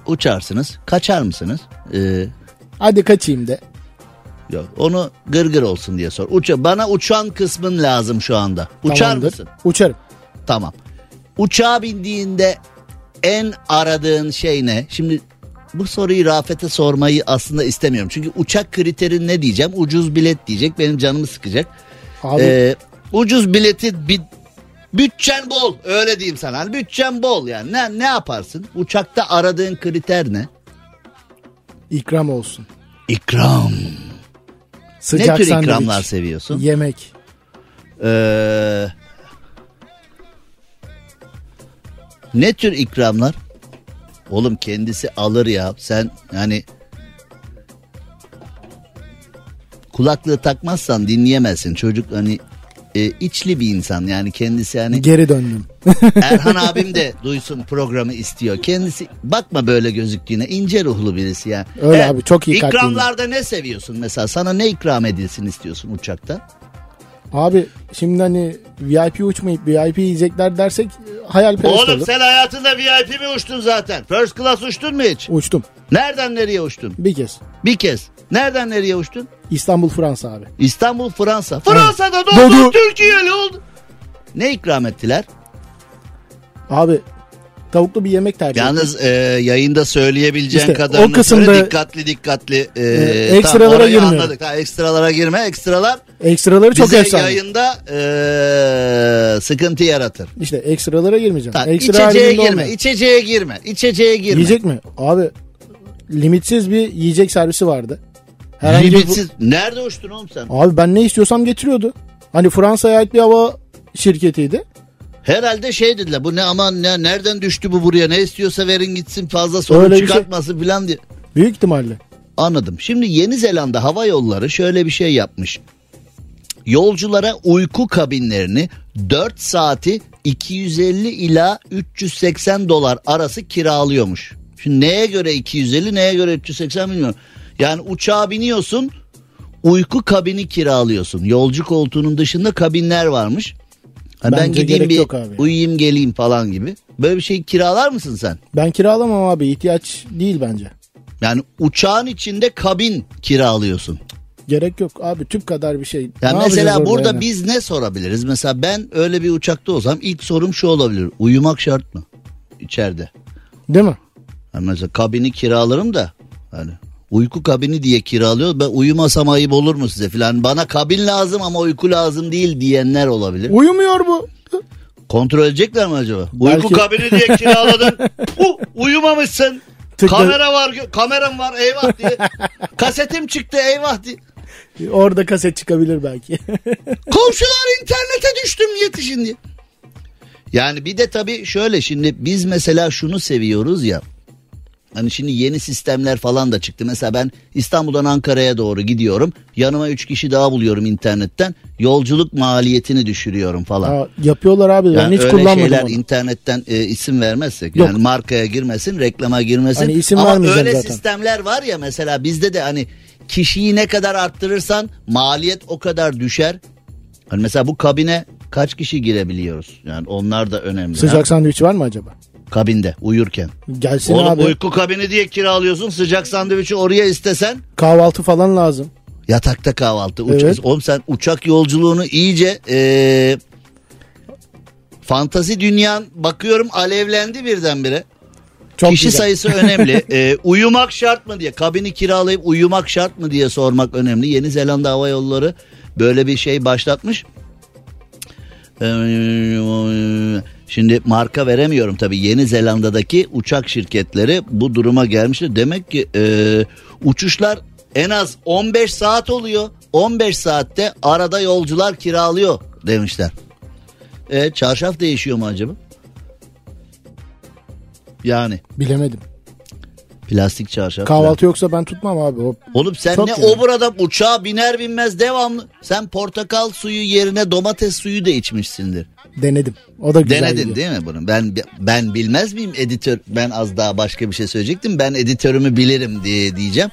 Uçarsınız. Kaçar mısınız? E, Hadi kaçayım de. Yok onu gırgır olsun diye sor. Uça bana uçan kısmın lazım şu anda. Uçar Tamamdır. mısın? Uçarım. Tamam. Uçağa bindiğinde en aradığın şey ne? Şimdi bu soruyu Rafet'e sormayı aslında istemiyorum. Çünkü uçak kriteri ne diyeceğim? Ucuz bilet diyecek. Benim canımı sıkacak. Abi Ee, ucuz bileti bir bütçen bol öyle diyeyim sana. Hani bütçen bol yani. Ne ne yaparsın? Uçakta aradığın kriter ne? ikram olsun. İkram. Sıcak ne tür sandviç, ikramlar seviyorsun? Yemek. Ee, ne tür ikramlar? Oğlum kendisi alır ya. Sen yani kulaklığı takmazsan dinleyemezsin. Çocuk hani e, içli bir insan yani kendisi yani Geri döndüm. Erhan abim de duysun programı istiyor. Kendisi bakma böyle gözüktüğüne ince ruhlu birisi ya. Öyle abi, çok iyi. İkramlarda ne seviyorsun mesela? Sana ne ikram edilsin istiyorsun uçakta? Abi şimdi hani VIP uçmayıp VIP yiyecekler dersek hayalperest Oğlum olur. sen hayatında VIP mi uçtun zaten? First class uçtun mu hiç? Uçtum Nereden nereye uçtun? bir kez. Bir kez. Nereden nereye uçtun? İstanbul Fransa abi. İstanbul, Fransa. Fransa'da Doğdu. doğdun Türkiye'li oldu. Ne ikram ettiler? Abi tavuklu bir yemek tercih. Yalnız e, yayında söyleyebileceğin İşte kadarını o kısımda- söyle dikkatli dikkatli. E, Ee, ekstralara tamam, girmiyorum. anladık. Ha, ekstralara girme. Ekstralar Ekstraları çok bize efsane. yayında e, sıkıntı yaratır. İşte ekstralara girmeyeceğim. Tamam, Ekstra içeceğe girme. olmuyor. içeceğe girme. içeceğe girme. Yiyecek mi? Abi limitsiz bir yiyecek servisi vardı. Herhangi Limitsiz. Nerede uçtun oğlum sen? Abi ben ne istiyorsam getiriyordu. Hani Fransa'ya ait bir hava şirketiydi. Herhalde şey dediler bu ne aman ne nereden düştü bu buraya ne istiyorsa verin gitsin fazla sorun Öyle bir şey. çıkartmasın filan diye. Büyük ihtimalle. Anladım. Şimdi Yeni Zelanda Hava Yolları şöyle bir şey yapmış. Yolculara uyku kabinlerini 4 saati 250 ila 380 dolar arası kiralıyormuş. Şimdi neye göre 250 neye göre 380 bilmiyorum. Yani uçağa biniyorsun uyku kabini kiralıyorsun. Yolcu koltuğunun dışında kabinler varmış. Ha, ben Bence gideyim bir yok abi. uyuyayım geleyim falan gibi. Böyle bir şey kiralar mısın sen? Ben kiralamam abi. ihtiyaç değil bence. Yani uçağın içinde kabin kiralıyorsun. Gerek yok abi. Tüp kadar bir şey. Ya Ne mesela burada yani? biz ne sorabiliriz? Mesela ben öyle bir uçakta olsam ilk sorum şu olabilir. Uyumak şart mı? İçeride. Değil mi? Yani mesela kabini kiralarım da hani uyku kabini diye kiralıyor. Ben uyumasam ayıp olur mu size filan. Bana kabin lazım ama uyku lazım değil diyenler olabilir. Uyumuyor bu. Kontrol edecekler mi acaba? Belki- Uyku kabini diye kiraladın. Puh, uyumamışsın. Tıkla- Kamera var, kameram var eyvah diye. Kasetim çıktı eyvah diye. Orada kaset çıkabilir belki. Komşular internete düştüm yetişin diye. Yani bir de tabii şöyle şimdi biz mesela şunu seviyoruz ya. Hani şimdi yeni sistemler falan da çıktı. Mesela ben İstanbul'dan Ankara'ya doğru gidiyorum. Yanıma 3 kişi daha buluyorum internetten. Yolculuk maliyetini düşürüyorum falan. Ha, yapıyorlar abi. Ben Yani hiç öyle kullanmadım şeyler onu. internetten e, isim vermezsek Yok. yani markaya girmesin, reklama girmesin. Hani isim Ama öyle zaten. sistemler var ya mesela bizde de hani kişiyi ne kadar arttırırsan maliyet o kadar düşer. Hani mesela bu kabine kaç kişi girebiliyoruz? Yani onlar da önemli. Sıcak ha? sandviç var mı acaba? Kabinde uyurken. Gelsin Oğlum abi. uyku kabini diye kiralıyorsun sıcak sandviçi oraya istesen Kahvaltı falan lazım. yatakta kahvaltı. Uç- Evet. Oğlum sen uçak yolculuğunu iyice e, fantazi dünyan bakıyorum alevlendi birdenbire. Çok Kişi güzel. sayısı önemli. Ee, uyumak şart mı diye kabini kiralayıp uyumak şart mı diye sormak önemli. Yeni Zelanda Hava Yolları böyle bir şey başlatmış. Ee, Şimdi marka veremiyorum tabii Yeni Zelanda'daki uçak şirketleri bu duruma gelmiştir. Demek ki e, uçuşlar en az 15 saat oluyor. 15 saatte arada yolcular kiralıyor demişler. E, çarşaf değişiyor mu acaba? Yani Bilemedim. Plastik çarşaf. Kahvaltı yoksa ben tutmam abi. O Oğlum sen Çok ne yani. o burada uçağa biner binmez devamlı. Sen portakal suyu yerine domates suyu da içmişsindir. denedim. O da güzel. Denedin gidiyor. değil mi bunu? Ben ben bilmez miyim editör? Ben az daha başka bir şey söyleyecektim. Ben editörümü bilirim diye diyeceğim.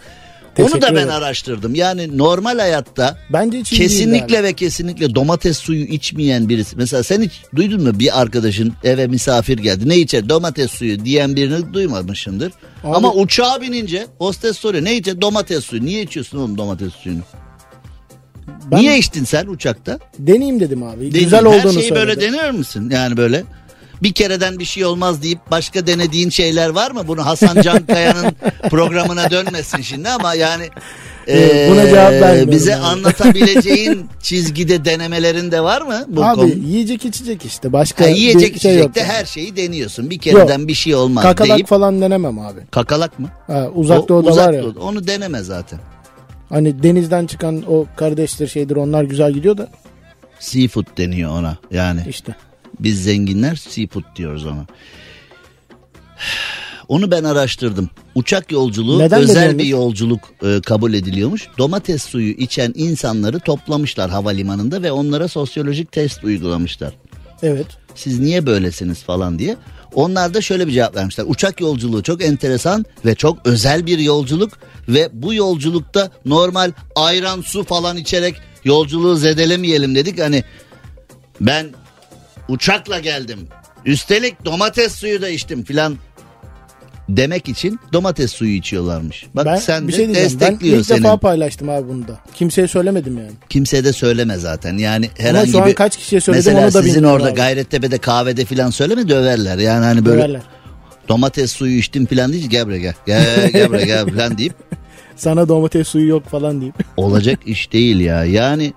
Onu Teşekkür da ben ederim. araştırdım. Yani normal hayatta Bence hiç kesinlikle abi. ve kesinlikle domates suyu içmeyen birisi. Mesela sen hiç duydun mu bir arkadaşın eve misafir geldi. Ne içer? Domates suyu diyen birini duymamışsındır. Abi- Ama uçağa binince hostes soruyor. Ne içer? Domates suyu. Niye içiyorsun oğlum domates suyunu? Ben Niye içtin sen uçakta? deneyeyim dedim abi. Deneyim. Güzel Her olduğunu şeyi söyledi. böyle deniyor musun? Yani böyle bir kereden bir şey olmaz deyip başka denediğin şeyler var mı? Bunu Hasan Cankaya'nın programına dönmesin şimdi ama yani Evet, buna cevap vermiyorum bize abi. anlatabileceğin çizgide denemelerin de var mı? Bu Abi konu? yiyecek içecek işte. Başka Ha, yiyecek bir şey yok. içecekte yani. her şeyi deniyorsun. Bir kereden bir şey olmaz Kakalak deyip falan denemem abi. kakalak mı? Ha, uzak O- doğuda uzak var ya. doğuda. Onu deneme zaten. Hani denizden çıkan o kardeştir şeydir onlar güzel gidiyor da Seafood deniyor ona. Yani işte. Biz zenginler seafood diyoruz ona. Onu ben araştırdım. Uçak yolculuğu Neden özel bir yolculuk e, kabul ediliyormuş. Domates suyu içen insanları toplamışlar havalimanında ve onlara sosyolojik test uygulamışlar. Evet. Siz niye böylesiniz falan diye. Onlar da şöyle bir cevap vermişler. Uçak yolculuğu çok enteresan ve çok özel bir yolculuk ve bu yolculukta normal ayran su falan içerek yolculuğu zedelemeyelim dedik. Hani ben uçakla geldim. Üstelik domates suyu da içtim filan demek için domates suyu içiyorlarmış. Bak Ben sen bir de şey diyeceğim. Ben destekliyor ilk senin. defa paylaştım abi bunu da. Kimseye söylemedim yani. Kimse de söyleme zaten. Yani Ama herhangi an bir kaç kişiye söyledim mesela onu da sizin orada abi. Gayrettepe'de kahvede filan söyleme döverler. Yani hani böyle Döverler. domates suyu içtim filan değil gel buraya gel. Gel, gel buraya gel filan deyip Sana domates suyu yok falan deyip. olacak iş değil ya. Yani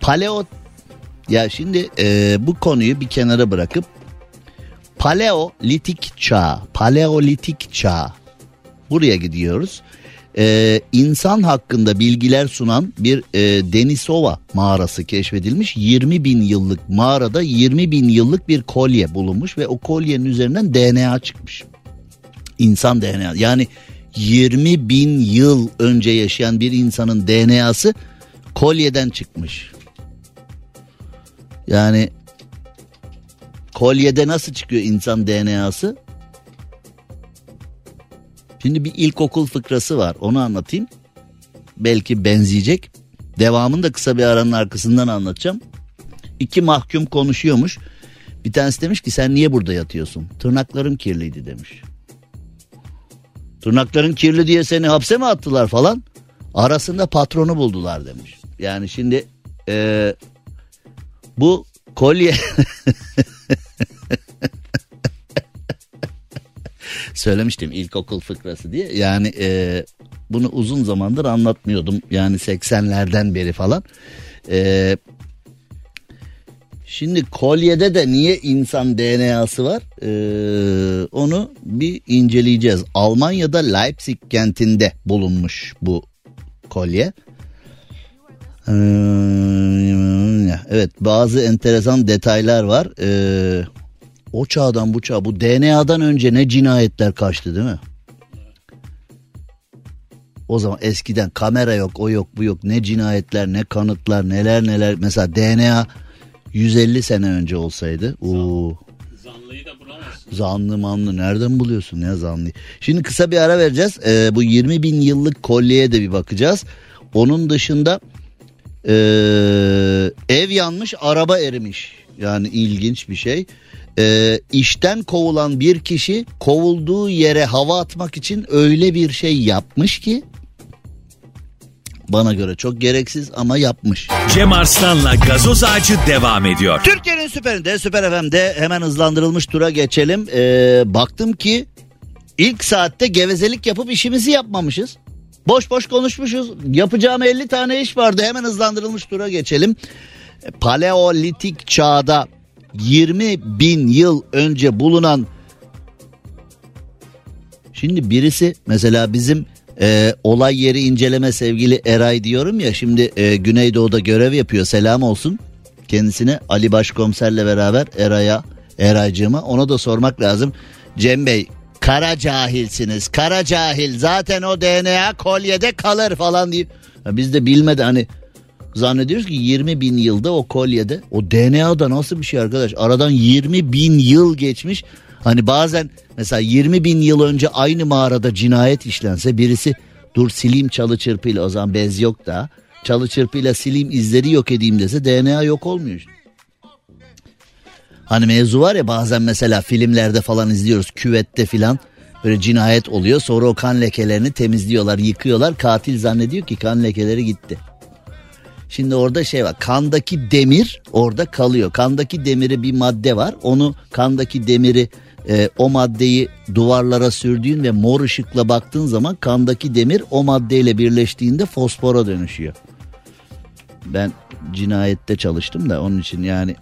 paleo ya şimdi e, bu konuyu bir kenara bırakıp paleolitik çağ, paleolitik çağ buraya gidiyoruz. E, insan hakkında bilgiler sunan bir e, Denisova mağarası keşfedilmiş. 20 bin yıllık mağarada 20 bin yıllık bir kolye bulunmuş ve o kolyenin üzerinden DNA çıkmış. İnsan DNA yani 20 bin yıl önce yaşayan bir insanın DNA'sı kolyeden çıkmış. Yani kolyede nasıl çıkıyor insan DNA'sı? Şimdi bir ilkokul fıkrası var onu anlatayım. Belki benzeyecek. Devamını da kısa bir aranın arkasından anlatacağım. İki mahkum konuşuyormuş. Bir tanesi demiş ki sen niye burada yatıyorsun? Tırnaklarım kirliydi demiş. Tırnakların kirli diye seni hapse mi attılar falan? Arasında patronu buldular demiş. Yani şimdi eee, bu kolye söylemiştim ilkokul fıkrası diye. Yani eee, bunu uzun zamandır anlatmıyordum. Yani 80'lerden beri falan. Eee Şimdi kolyede de niye insan DNA'sı var? Ee, onu bir inceleyeceğiz. Almanya'da Leipzig kentinde bulunmuş bu kolye. Ee, evet bazı enteresan detaylar var. Ee, o çağdan bu çağa bu DNA'dan önce ne cinayetler kaçtı değil mi? O zaman eskiden kamera yok o yok bu yok ne cinayetler ne kanıtlar neler neler mesela DNA 150 sene önce olsaydı. Oo. Zanlıyı da bulamazsın. Zanlı manlı nereden buluyorsun ya zanlıyı? Şimdi kısa bir ara vereceğiz. Ee, bu 20 bin yıllık kolyeye de bir bakacağız. Onun dışında ee, ev yanmış araba erimiş. Yani ilginç bir şey. Ee, işten kovulan bir kişi kovulduğu yere hava atmak için öyle bir şey yapmış ki bana göre çok gereksiz ama yapmış. Cem Arslan'la gazoz ağacı devam ediyor. Türkiye'nin süperinde Süper FM'de hemen hızlandırılmış tura geçelim. Ee, baktım ki ilk saatte gevezelik yapıp işimizi yapmamışız. Boş boş konuşmuşuz. Yapacağım 50 tane iş vardı. Hemen hızlandırılmış tura geçelim. Paleolitik çağda 20 bin yıl önce bulunan Şimdi birisi mesela bizim e, olay yeri inceleme sevgili Eray diyorum ya şimdi e, Güneydoğu'da görev yapıyor selam olsun kendisine Ali Başkomiserle beraber Eray'a Eraycığıma ona da sormak lazım. Cem Bey kara cahilsiniz kara cahil zaten o DNA kolyede kalır falan diye. Ya biz de bilmedi hani zannediyoruz ki 20 bin yılda o kolyede o DNA'da nasıl bir şey arkadaş aradan 20 bin yıl geçmiş. Hani bazen mesela 20 bin yıl önce aynı mağarada cinayet işlense birisi dur sileyim çalı çırpıyla o zaman bez yok da çalı çırpıyla sileyim izleri yok edeyim dese DNA yok olmuyor. işte. Hani mevzu var ya bazen mesela filmlerde falan izliyoruz küvette filan böyle cinayet oluyor sonra o kan lekelerini temizliyorlar yıkıyorlar katil zannediyor ki kan lekeleri gitti. Şimdi orada şey var kandaki demir orada kalıyor kandaki demiri bir madde var onu kandaki demiri e, o maddeyi duvarlara sürdüğün ve mor ışıkla baktığın zaman kandaki demir o maddeyle birleştiğinde fosfora dönüşüyor. Ben cinayette çalıştım da onun için yani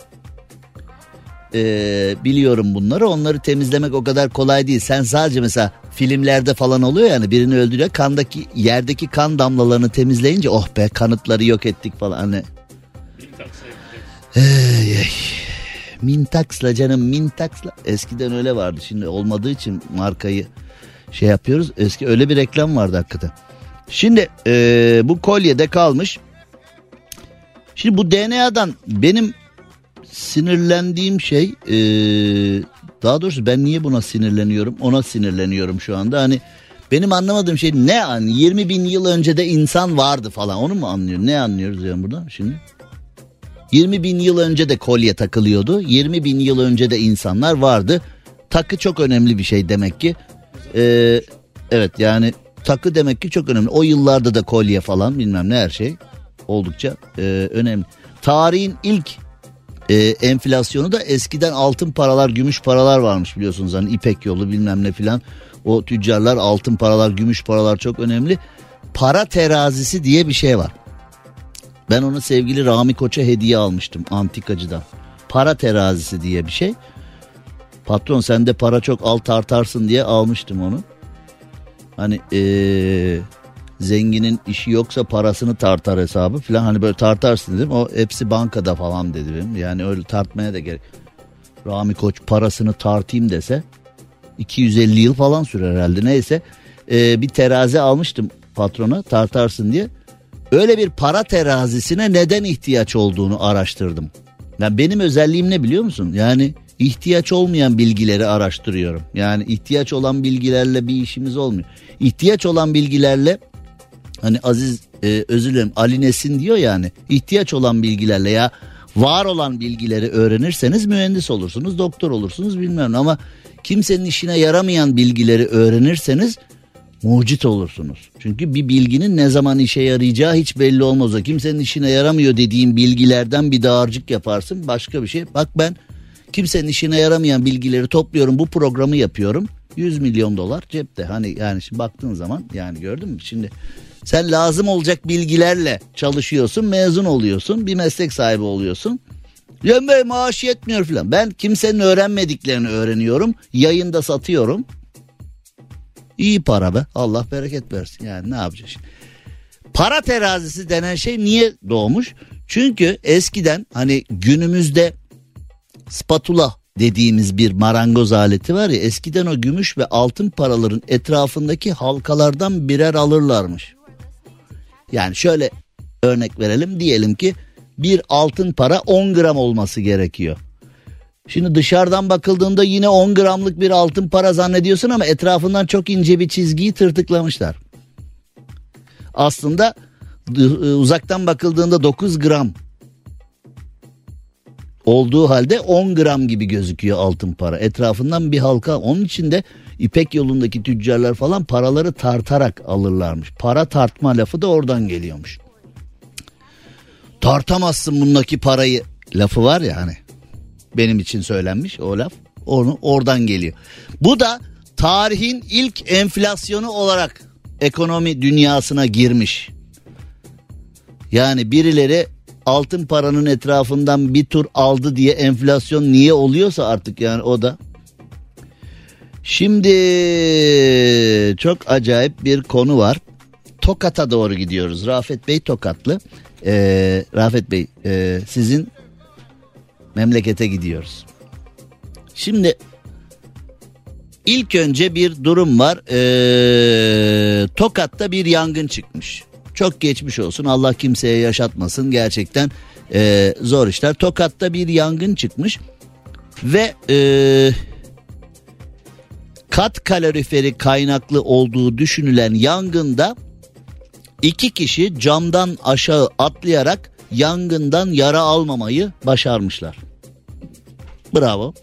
e, biliyorum bunları. Onları temizlemek o kadar kolay değil. Sen sadece mesela filmlerde falan oluyor yani birini öldürüyor. Kandaki yerdeki kan damlalarını temizleyince oh be kanıtları yok ettik falan. Hani Ey, ey. Mintax'la canım Mintax'la eskiden öyle vardı şimdi olmadığı için markayı şey yapıyoruz eski öyle bir reklam vardı hakikaten. Şimdi e, bu kolyede kalmış. Şimdi bu DNA'dan benim sinirlendiğim şey e, daha doğrusu ben niye buna sinirleniyorum ona sinirleniyorum şu anda hani Benim anlamadığım şey ne an 20 bin yıl önce de insan vardı falan onu mu anlıyor? Ne anlıyoruz yani burada şimdi? 20 bin yıl önce de kolye takılıyordu. 20 bin yıl önce de insanlar vardı. Takı çok önemli bir şey demek ki. Ee, evet yani takı demek ki çok önemli. O yıllarda da kolye falan bilmem ne her şey oldukça e, önemli. Tarihin ilk e, enflasyonu da eskiden altın paralar, gümüş paralar varmış biliyorsunuz. Hani İpek yolu bilmem ne filan. O tüccarlar altın paralar, gümüş paralar çok önemli. Para terazisi diye bir şey var. Ben onu sevgili Rami Koç'a hediye almıştım antikacıdan. Para terazisi diye bir şey. Patron sende para çok al tartarsın diye almıştım onu. Hani ee, zenginin işi yoksa parasını tartar hesabı falan hani böyle tartarsın dedim. O hepsi bankada falan dedi benim. Yani öyle tartmaya da gerek. Rami Koç parasını tartayım dese 250 yıl falan sürer herhalde neyse. Ee, bir terazi almıştım patrona tartarsın diye. Öyle bir para terazisine neden ihtiyaç olduğunu araştırdım. Yani benim özelliğim ne biliyor musun? Yani ihtiyaç olmayan bilgileri araştırıyorum. Yani ihtiyaç olan bilgilerle bir işimiz olmuyor. İhtiyaç olan bilgilerle hani Aziz e, özür dilerim Ali Nesin diyor yani ihtiyaç olan bilgilerle ya var olan bilgileri öğrenirseniz mühendis olursunuz, doktor olursunuz bilmiyorum ama kimsenin işine yaramayan bilgileri öğrenirseniz mucit olursunuz. Çünkü bir bilginin ne zaman işe yarayacağı hiç belli olmaz. O kimsenin işine yaramıyor dediğim bilgilerden bir dağarcık yaparsın başka bir şey. Bak ben kimsenin işine yaramayan bilgileri topluyorum bu programı yapıyorum. 100 milyon dolar cepte. Hani yani şimdi baktığın zaman yani gördün mü? Şimdi sen lazım olacak bilgilerle çalışıyorsun, mezun oluyorsun, bir meslek sahibi oluyorsun. Ya Bey maaş yetmiyor falan. Ben kimsenin öğrenmediklerini öğreniyorum. Yayında satıyorum. İyi para be. Allah bereket versin. Yani ne yapacağız? Para terazisi denen şey niye doğmuş? Çünkü eskiden hani günümüzde spatula dediğimiz bir marangoz aleti var ya eskiden o gümüş ve altın paraların etrafındaki halkalardan birer alırlarmış. Yani şöyle örnek verelim diyelim ki bir altın para 10 gram olması gerekiyor. Şimdi dışarıdan bakıldığında yine 10 gramlık bir altın para zannediyorsun ama etrafından çok ince bir çizgiyi tırtıklamışlar. Aslında uzaktan bakıldığında 9 gram olduğu halde 10 gram gibi gözüküyor altın para. Etrafından bir halka onun için de İpek yolundaki tüccarlar falan paraları tartarak alırlarmış. Para tartma lafı da oradan geliyormuş. Tartamazsın bundaki parayı lafı var ya hani benim için söylenmiş o laf. Onu oradan geliyor. Bu da tarihin ilk enflasyonu olarak ekonomi dünyasına girmiş. Yani birileri altın paranın etrafından bir tur aldı diye enflasyon niye oluyorsa artık yani o da. Şimdi çok acayip bir konu var. Tokat'a doğru gidiyoruz. Rafet Bey Tokatlı. Ee, Rafet Bey e, sizin memlekete gidiyoruz. Şimdi ilk önce bir durum var. Ee, Tokat'ta bir yangın çıkmış. Çok geçmiş olsun Allah kimseye yaşatmasın gerçekten e, zor işler. Tokat'ta bir yangın çıkmış ve e, kat kaloriferi kaynaklı olduğu düşünülen yangında iki kişi camdan aşağı atlayarak yangından yara almamayı başarmışlar. Bravo.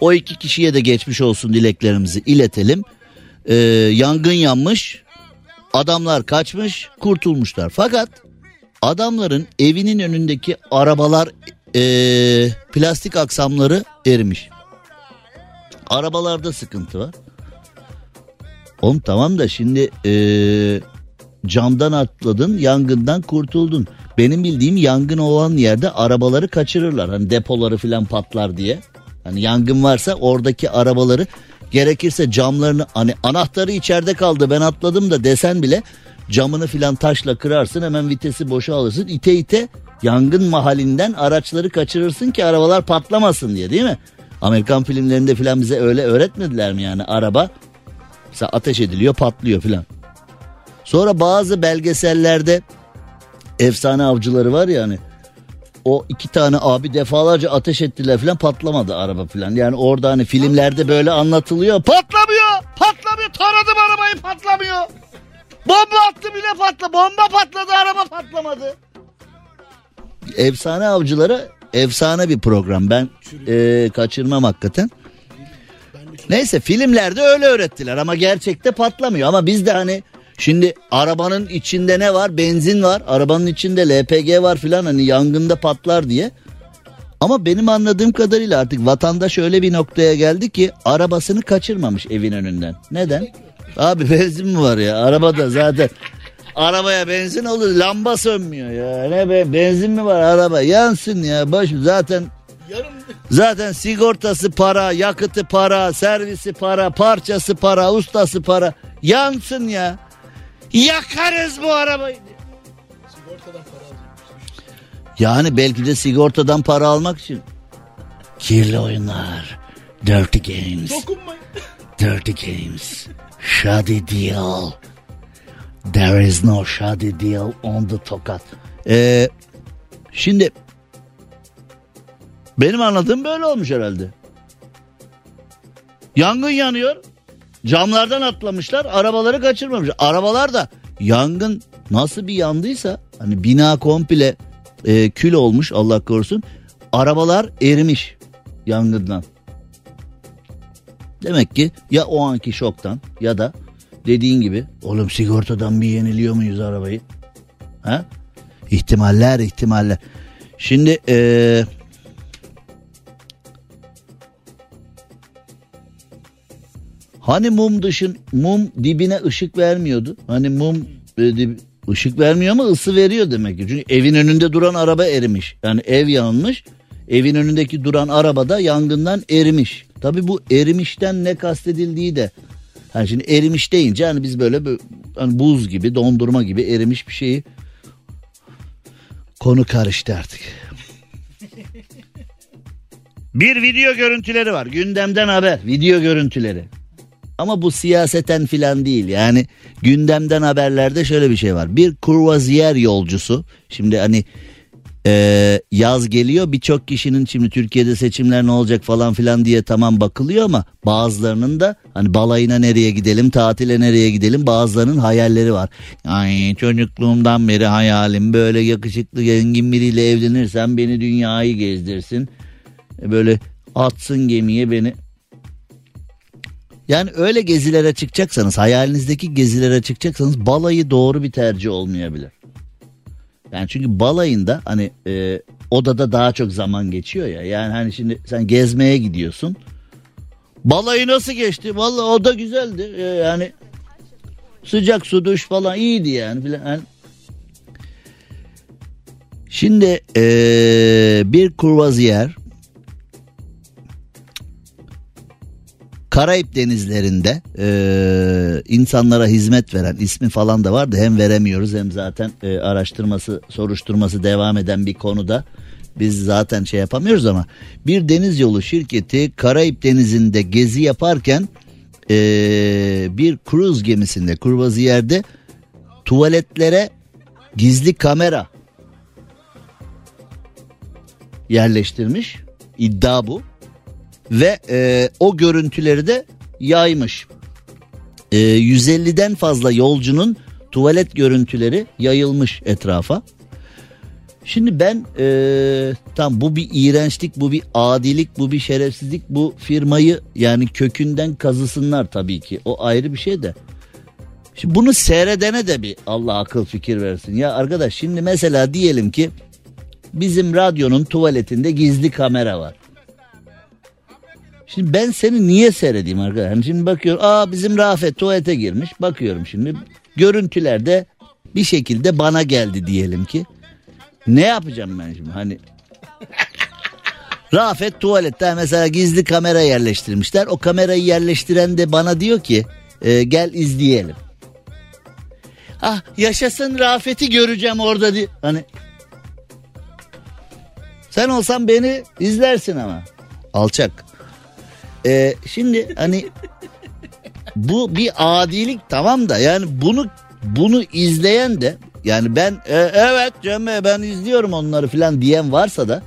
O iki kişiye de geçmiş olsun dileklerimizi iletelim. Ee, yangın yanmış, adamlar kaçmış, kurtulmuşlar. Fakat adamların evinin önündeki arabalar ee, plastik aksamları erimiş. Arabalarda sıkıntı var. Oğlum tamam da şimdi ee, camdan atladın yangından kurtuldun. Benim bildiğim yangın olan yerde arabaları kaçırırlar. Hani depoları falan patlar diye. Hani yangın varsa oradaki arabaları gerekirse camlarını hani anahtarı içeride kaldı ben atladım da desen bile camını filan taşla kırarsın hemen vitesi boşa alırsın ite ite yangın mahallinden araçları kaçırırsın ki arabalar patlamasın diye değil mi? Amerikan filmlerinde filan bize öyle öğretmediler mi yani araba mesela ateş ediliyor patlıyor filan. Sonra bazı belgesellerde efsane avcıları var ya hani o iki tane abi defalarca ateş ettiler falan patlamadı araba falan. Yani orada hani filmlerde böyle anlatılıyor. Patlamıyor! Patlamıyor! Taradım arabayı patlamıyor! Bomba attı bile patla. Bomba patladı araba patlamadı. Efsane avcıları efsane bir program. Ben e, kaçırmam hakikaten. Neyse filmlerde öyle öğrettiler ama gerçekte patlamıyor. Ama biz de hani şimdi arabanın içinde ne var? Benzin var. Arabanın içinde LPG var filan hani yangında patlar diye. Ama benim anladığım kadarıyla artık vatandaş öyle bir noktaya geldi ki arabasını kaçırmamış evin önünden. Neden? Abi benzin mi var ya? Arabada zaten arabaya benzin olur lamba sönmüyor ya. Ne be benzin mi var araba yansın ya. Baş zaten Zaten sigortası para, yakıtı para, servisi para, parçası para, ustası para. Yansın ya. Yakarız bu arabayı. Yani belki de sigortadan para almak için. Kirli oyunlar. Dirty games. Dirty games. Shoddy deal. There is no shoddy deal on the tokat. Ee, şimdi benim anladığım böyle olmuş herhalde. Yangın yanıyor. Camlardan atlamışlar. Arabaları kaçırmamış. Arabalar da yangın nasıl bir yandıysa hani bina komple e, kül olmuş Allah korusun. Arabalar erimiş yangından. Demek ki ya o anki şoktan ya da dediğin gibi oğlum sigortadan bir yeniliyor muyuz arabayı? Ha? İhtimaller ihtimaller. Şimdi eee Hani mum dışın mum dibine ışık vermiyordu. Hani mum e, dib- ışık vermiyor ama ısı veriyor demek ki. Çünkü evin önünde duran araba erimiş. Yani ev yanmış. Evin önündeki duran araba da yangından erimiş. Tabii bu erimişten ne kastedildiği de hani şimdi erimiş deyince hani biz böyle, böyle hani buz gibi dondurma gibi erimiş bir şeyi konu karıştı artık. Bir video görüntüleri var. Gündemden haber. Video görüntüleri. Ama bu siyaseten filan değil. Yani gündemden haberlerde şöyle bir şey var. Bir kurvaziyer yolcusu. Şimdi hani e, yaz geliyor birçok kişinin şimdi Türkiye'de seçimler ne olacak falan filan diye tamam bakılıyor ama bazılarının da hani balayına nereye gidelim tatile nereye gidelim bazılarının hayalleri var. Ay çocukluğumdan beri hayalim böyle yakışıklı zengin biriyle evlenirsem beni dünyayı gezdirsin. E, Böyle atsın gemiye beni yani öyle gezilere çıkacaksanız hayalinizdeki gezilere çıkacaksanız balayı doğru bir tercih olmayabilir. Yani çünkü balayında hani e, odada daha çok zaman geçiyor ya. Yani hani şimdi sen gezmeye gidiyorsun. Balayı nasıl geçti? Vallahi o da güzeldi. E, yani sıcak su duş falan iyiydi yani. Filan. Yani Şimdi e, bir kurvaziyer Karayip denizlerinde e, insanlara hizmet veren ismi falan da vardı. Hem veremiyoruz hem zaten e, araştırması soruşturması devam eden bir konuda biz zaten şey yapamıyoruz ama bir deniz yolu şirketi Karayip denizinde gezi yaparken e, bir kruz gemisinde kurvaziyerde tuvaletlere gizli kamera yerleştirmiş iddia bu ve e, o görüntüleri de yaymış. E, 150'den fazla yolcunun tuvalet görüntüleri yayılmış etrafa. Şimdi ben e, tam bu bir iğrençlik, bu bir adilik, bu bir şerefsizlik. Bu firmayı yani kökünden kazısınlar tabii ki. O ayrı bir şey de. Şimdi bunu seyredene de bir Allah akıl fikir versin. Ya arkadaş şimdi mesela diyelim ki bizim radyonun tuvaletinde gizli kamera var. Şimdi ben seni niye seyredeyim arkadaşlar? Hani şimdi bakıyorum aa bizim Rafet tuvalete girmiş. Bakıyorum şimdi görüntülerde bir şekilde bana geldi diyelim ki. Ne yapacağım ben şimdi hani Rafet tuvalette mesela gizli kamera yerleştirmişler. O kamerayı yerleştiren de bana diyor ki e, gel izleyelim. Ah yaşasın Rafet'i göreceğim orada diye. Hani sen olsan beni izlersin ama. Alçak. Ee, şimdi hani bu bir adilik tamam da yani bunu bunu izleyen de yani ben e, evet Cem Bey ben izliyorum onları filan diyen varsa da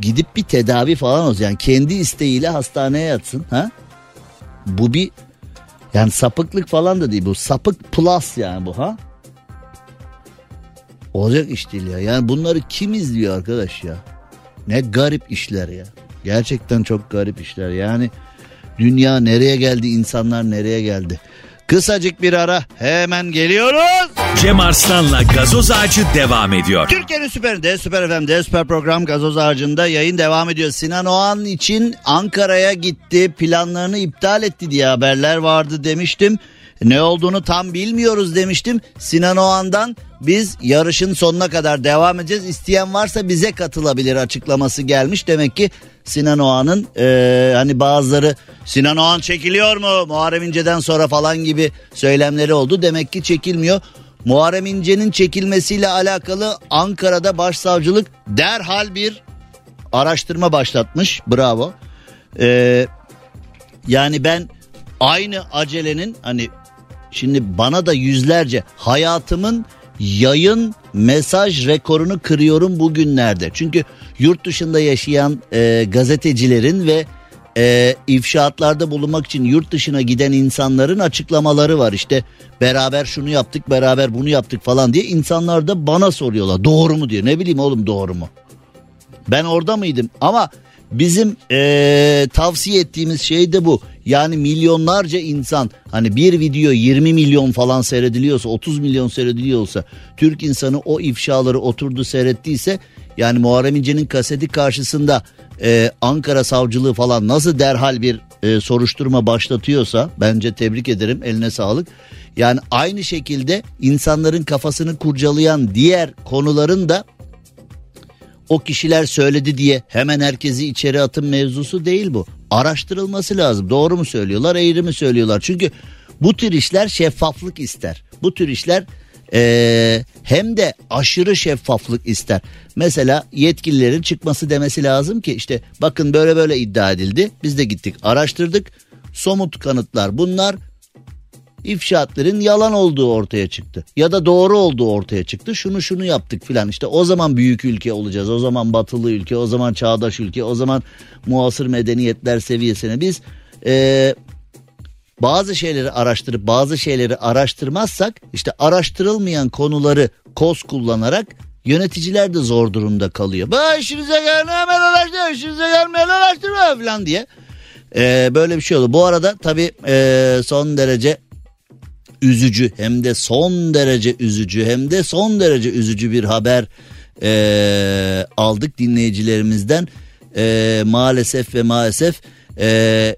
gidip bir tedavi falan olsun. Yani kendi isteğiyle hastaneye yatsın. Ha? Bu bir yani sapıklık falan da değil bu. Sapık plus yani bu ha. Olacak iş değil ya. Yani bunları kim izliyor arkadaş ya? Ne garip işler ya. Gerçekten çok garip işler. Yani dünya nereye geldi, insanlar nereye geldi? Kısacık bir ara hemen geliyoruz. Cem Arslan'la gazoz ağacı devam ediyor. Türkiye'nin süperinde, süper FM'de, süper program Gazoz Ağacı'nda yayın devam ediyor. Sinan Oğan için Ankara'ya gitti, planlarını iptal etti diye haberler vardı demiştim. Ne olduğunu tam bilmiyoruz demiştim. Sinan Oğan'dan biz yarışın sonuna kadar devam edeceğiz. İsteyen varsa bize katılabilir açıklaması gelmiş. Demek ki Sinan Oğan'ın eee, hani bazıları Sinan Oğan çekiliyor mu Muharrem İnce'den sonra falan gibi söylemleri oldu. Demek ki çekilmiyor. Muharrem İnce'nin çekilmesiyle alakalı Ankara'da başsavcılık derhal bir araştırma başlatmış. Bravo. Ee, yani ben aynı acelenin hani şimdi bana da yüzlerce hayatımın yayın mesaj rekorunu kırıyorum bugünlerde. Çünkü yurt dışında yaşayan e, gazetecilerin ve e, ifşaatlarda bulunmak için yurt dışına giden insanların açıklamaları var. İşte beraber şunu yaptık beraber bunu yaptık falan diye insanlar da bana soruyorlar. Doğru mu diyor ne bileyim oğlum doğru mu? Ben orada mıydım? Ama bizim eee, tavsiye ettiğimiz şey de bu. Yani milyonlarca insan hani bir video 20 milyon falan seyrediliyorsa 30 milyon seyrediliyorsa Türk insanı o ifşaları oturdu seyrettiyse yani Muharrem İnce'nin kaseti karşısında eee, Ankara savcılığı falan nasıl derhal bir eee, soruşturma başlatıyorsa bence tebrik ederim eline sağlık. Yani aynı şekilde insanların kafasını kurcalayan diğer konuların da o kişiler söyledi diye hemen herkesi içeri atın mevzusu değil bu. Araştırılması lazım. Doğru mu söylüyorlar, eğri mi söylüyorlar? Çünkü bu tür işler şeffaflık ister. Bu tür işler eee, hem de aşırı şeffaflık ister. Mesela yetkililerin çıkması demesi lazım ki işte bakın böyle böyle iddia edildi. Biz de gittik araştırdık. Somut kanıtlar bunlar ifşaatların yalan olduğu ortaya çıktı. Ya da doğru olduğu ortaya çıktı. Şunu şunu yaptık filan. İşte o zaman büyük ülke olacağız. O zaman batılı ülke, o zaman çağdaş ülke, o zaman muasır medeniyetler seviyesine biz eee, bazı şeyleri araştırıp bazı şeyleri araştırmazsak işte araştırılmayan konuları koz kullanarak yöneticiler de zor durumda kalıyor. Bu işinize gelmeyen araştırma, işinize gelmeyen araştırma falan diye. Eee, böyle bir şey oldu. Bu arada tabii eee, son derece üzücü hem de son derece üzücü hem de son derece üzücü bir haber eee, aldık dinleyicilerimizden. Eee, maalesef ve maalesef eee,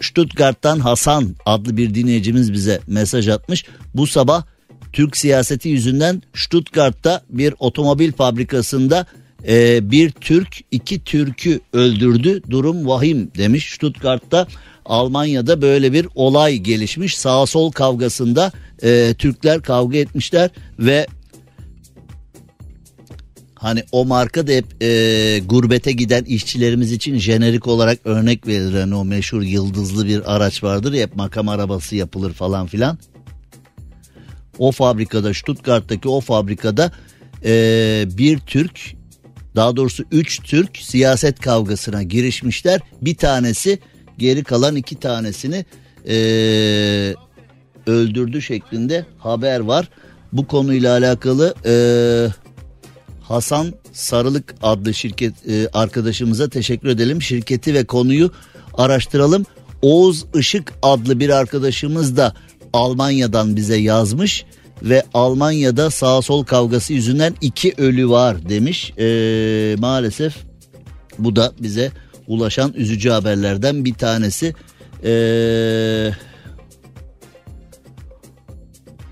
Stuttgart'tan Hasan adlı bir dinleyicimiz bize mesaj atmış. Bu sabah Türk siyaseti yüzünden Stuttgart'ta bir otomobil fabrikasında e, bir Türk iki Türk'ü öldürdü. Durum vahim demiş. Stuttgart'ta Almanya'da böyle bir olay gelişmiş. Sağ sol kavgasında e, Türkler kavga etmişler ve Hani o marka da hep e, gurbete giden işçilerimiz için jenerik olarak örnek verilir. Hani o meşhur yıldızlı bir araç vardır ya hep makam arabası yapılır falan filan. O fabrikada Stuttgart'taki o fabrikada e, bir Türk daha doğrusu üç Türk siyaset kavgasına girişmişler. Bir tanesi geri kalan iki tanesini e, öldürdü şeklinde haber var. Bu konuyla alakalı e, Hasan Sarılık adlı şirket e, arkadaşımıza teşekkür edelim. Şirketi ve konuyu araştıralım. Oğuz Işık adlı bir arkadaşımız da Almanya'dan bize yazmış ve Almanya'da sağ sol kavgası yüzünden iki ölü var demiş. E, maalesef bu da bize ulaşan üzücü haberlerden bir tanesi. E,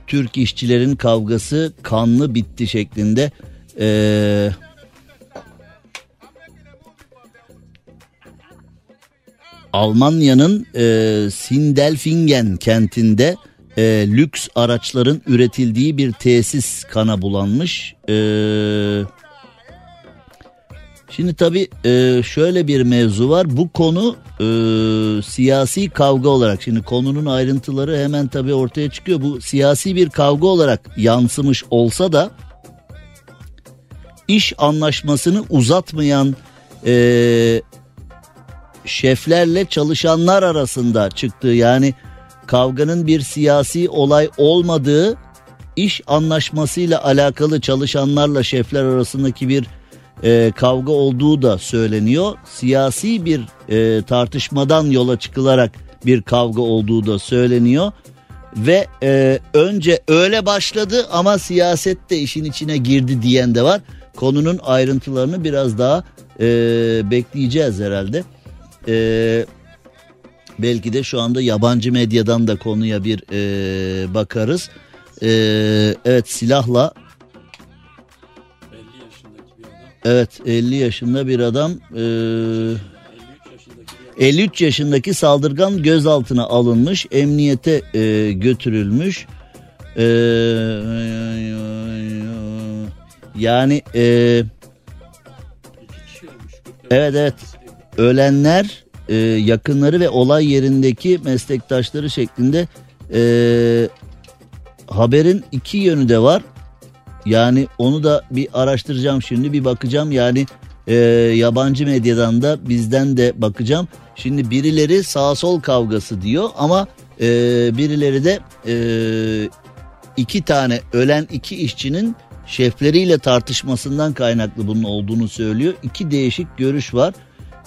Türk işçilerin kavgası kanlı bitti şeklinde. Ee, Almanya'nın e, Sindelfingen kentinde e, lüks araçların üretildiği bir tesis kana bulanmış. Ee, Şimdi tabii e, şöyle bir mevzu var. Bu konu e, siyasi kavga olarak şimdi konunun ayrıntıları hemen tabii ortaya çıkıyor. Bu siyasi bir kavga olarak yansımış olsa da iş anlaşmasını uzatmayan e, şeflerle çalışanlar arasında çıktığı yani kavganın bir siyasi olay olmadığı iş anlaşmasıyla alakalı çalışanlarla şefler arasındaki bir e, kavga olduğu da söyleniyor. Siyasi bir e, tartışmadan yola çıkılarak bir kavga olduğu da söyleniyor. Ve e, önce öyle başladı ama siyaset de işin içine girdi diyen de var. Konunun ayrıntılarını biraz daha e, bekleyeceğiz herhalde. E, belki de şu anda yabancı medyadan da konuya bir e, bakarız. E, evet silahla Evet 50 yaşında bir adam e, 53 yaşındaki bir adam. 53 yaşındaki saldırgan gözaltına alınmış emniyete e, götürülmüş. E, yani e, İki kişi ölmüş. 44 evet evet ölenler e, yakınları ve olay yerindeki meslektaşları şeklinde e, haberin iki yönü de var. Yani onu da bir araştıracağım şimdi bir bakacağım yani e, yabancı medyadan da bizden de bakacağım. Şimdi birileri sağ sol kavgası diyor ama e, birileri de e, iki tane ölen iki işçinin şefleriyle tartışmasından kaynaklı bunun olduğunu söylüyor. İki değişik görüş var.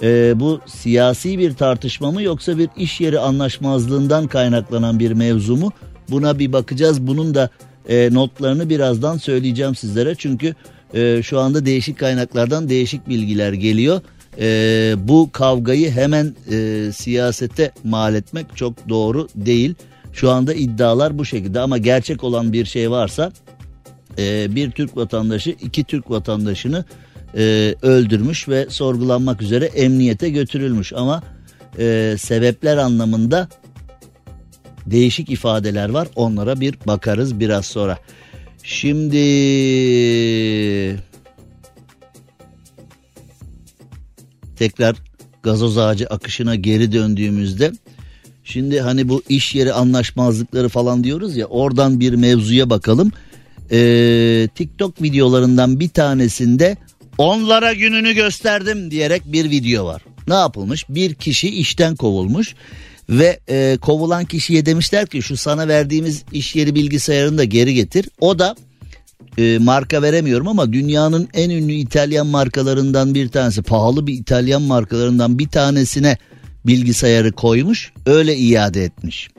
E, bu siyasi bir tartışma mı yoksa bir iş yeri anlaşmazlığından kaynaklanan bir mevzu mu? Buna bir bakacağız. Bunun da e, notlarını birazdan söyleyeceğim sizlere. Çünkü e, şu anda değişik kaynaklardan değişik bilgiler geliyor. E, bu kavgayı hemen e, siyasete mal etmek çok doğru değil. Şu anda iddialar bu şekilde ama gerçek olan bir şey varsa e, bir Türk vatandaşı iki Türk vatandaşını e, öldürmüş ve sorgulanmak üzere emniyete götürülmüş ama e, sebepler anlamında değişik ifadeler var onlara bir bakarız biraz sonra. Şimdi tekrar gazoz ağacı akışına geri döndüğümüzde şimdi hani bu iş yeri anlaşmazlıkları falan diyoruz ya oradan bir mevzuya bakalım. Ee, TikTok videolarından bir tanesinde onlara gününü gösterdim diyerek bir video var. Ne yapılmış? Bir kişi işten kovulmuş ve e, kovulan kişiye demişler ki şu sana verdiğimiz iş yeri bilgisayarını da geri getir. O da e, marka veremiyorum ama dünyanın en ünlü İtalyan markalarından bir tanesi pahalı bir İtalyan markalarından bir tanesine bilgisayarı koymuş öyle iade etmiş.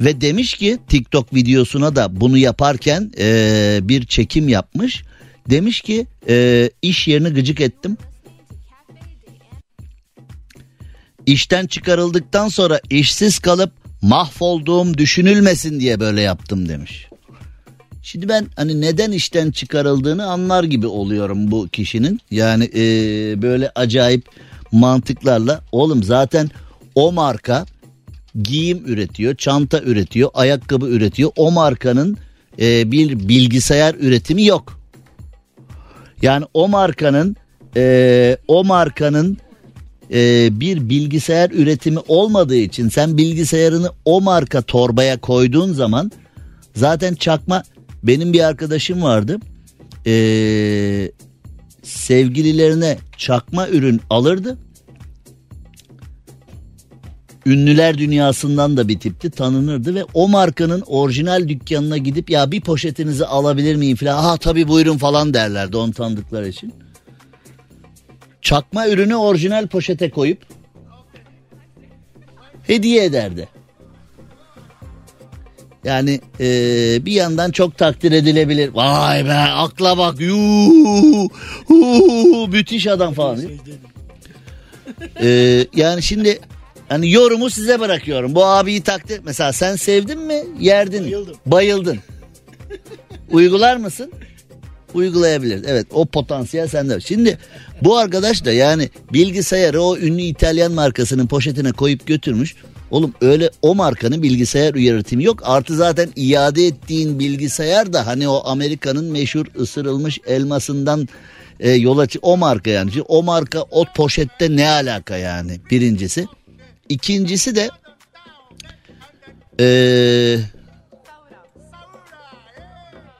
Ve demiş ki TikTok videosuna da bunu yaparken e, bir çekim yapmış. Demiş ki e, iş yerini gıcık ettim. İşten çıkarıldıktan sonra işsiz kalıp mahvolduğum düşünülmesin diye böyle yaptım demiş. Şimdi ben hani neden işten çıkarıldığını anlar gibi oluyorum bu kişinin. Yani e, böyle acayip mantıklarla. Oğlum zaten o marka giyim üretiyor, çanta üretiyor, ayakkabı üretiyor. O markanın e, bir bilgisayar üretimi yok. Yani o markanın e, o markanın e, bir bilgisayar üretimi olmadığı için sen bilgisayarını o marka torbaya koyduğun zaman zaten çakma benim bir arkadaşım vardı. E, sevgililerine çakma ürün alırdı. Ünlüler dünyasından da bir tipti tanınırdı ve o markanın orijinal dükkanına gidip ya bir poşetinizi alabilir miyim falan. Aha tabii buyurun falan derlerdi onu tanıdıkları için. Çakma ürünü orijinal poşete koyup hediye ederdi. Yani e, bir yandan çok takdir edilebilir. Vay be akla bak yuh, yuh, müthiş adam falan. E, yani şimdi hani yorumu size bırakıyorum. Bu abiyi takdir mesela sen sevdin mi yerdin Bayıldım. bayıldın. Uygular mısın? Uygulayabilir. Evet o potansiyel sende. Şimdi bu arkadaş da yani bilgisayarı o ünlü İtalyan markasının poşetine koyup götürmüş. Oğlum öyle o markanın bilgisayar üretimi yok. Artı zaten iade ettiğin bilgisayar da hani o Amerika'nın meşhur ısırılmış elmasından e, yola çı- o marka yani. Şimdi o marka o poşette ne alaka yani birincisi. İkincisi de eee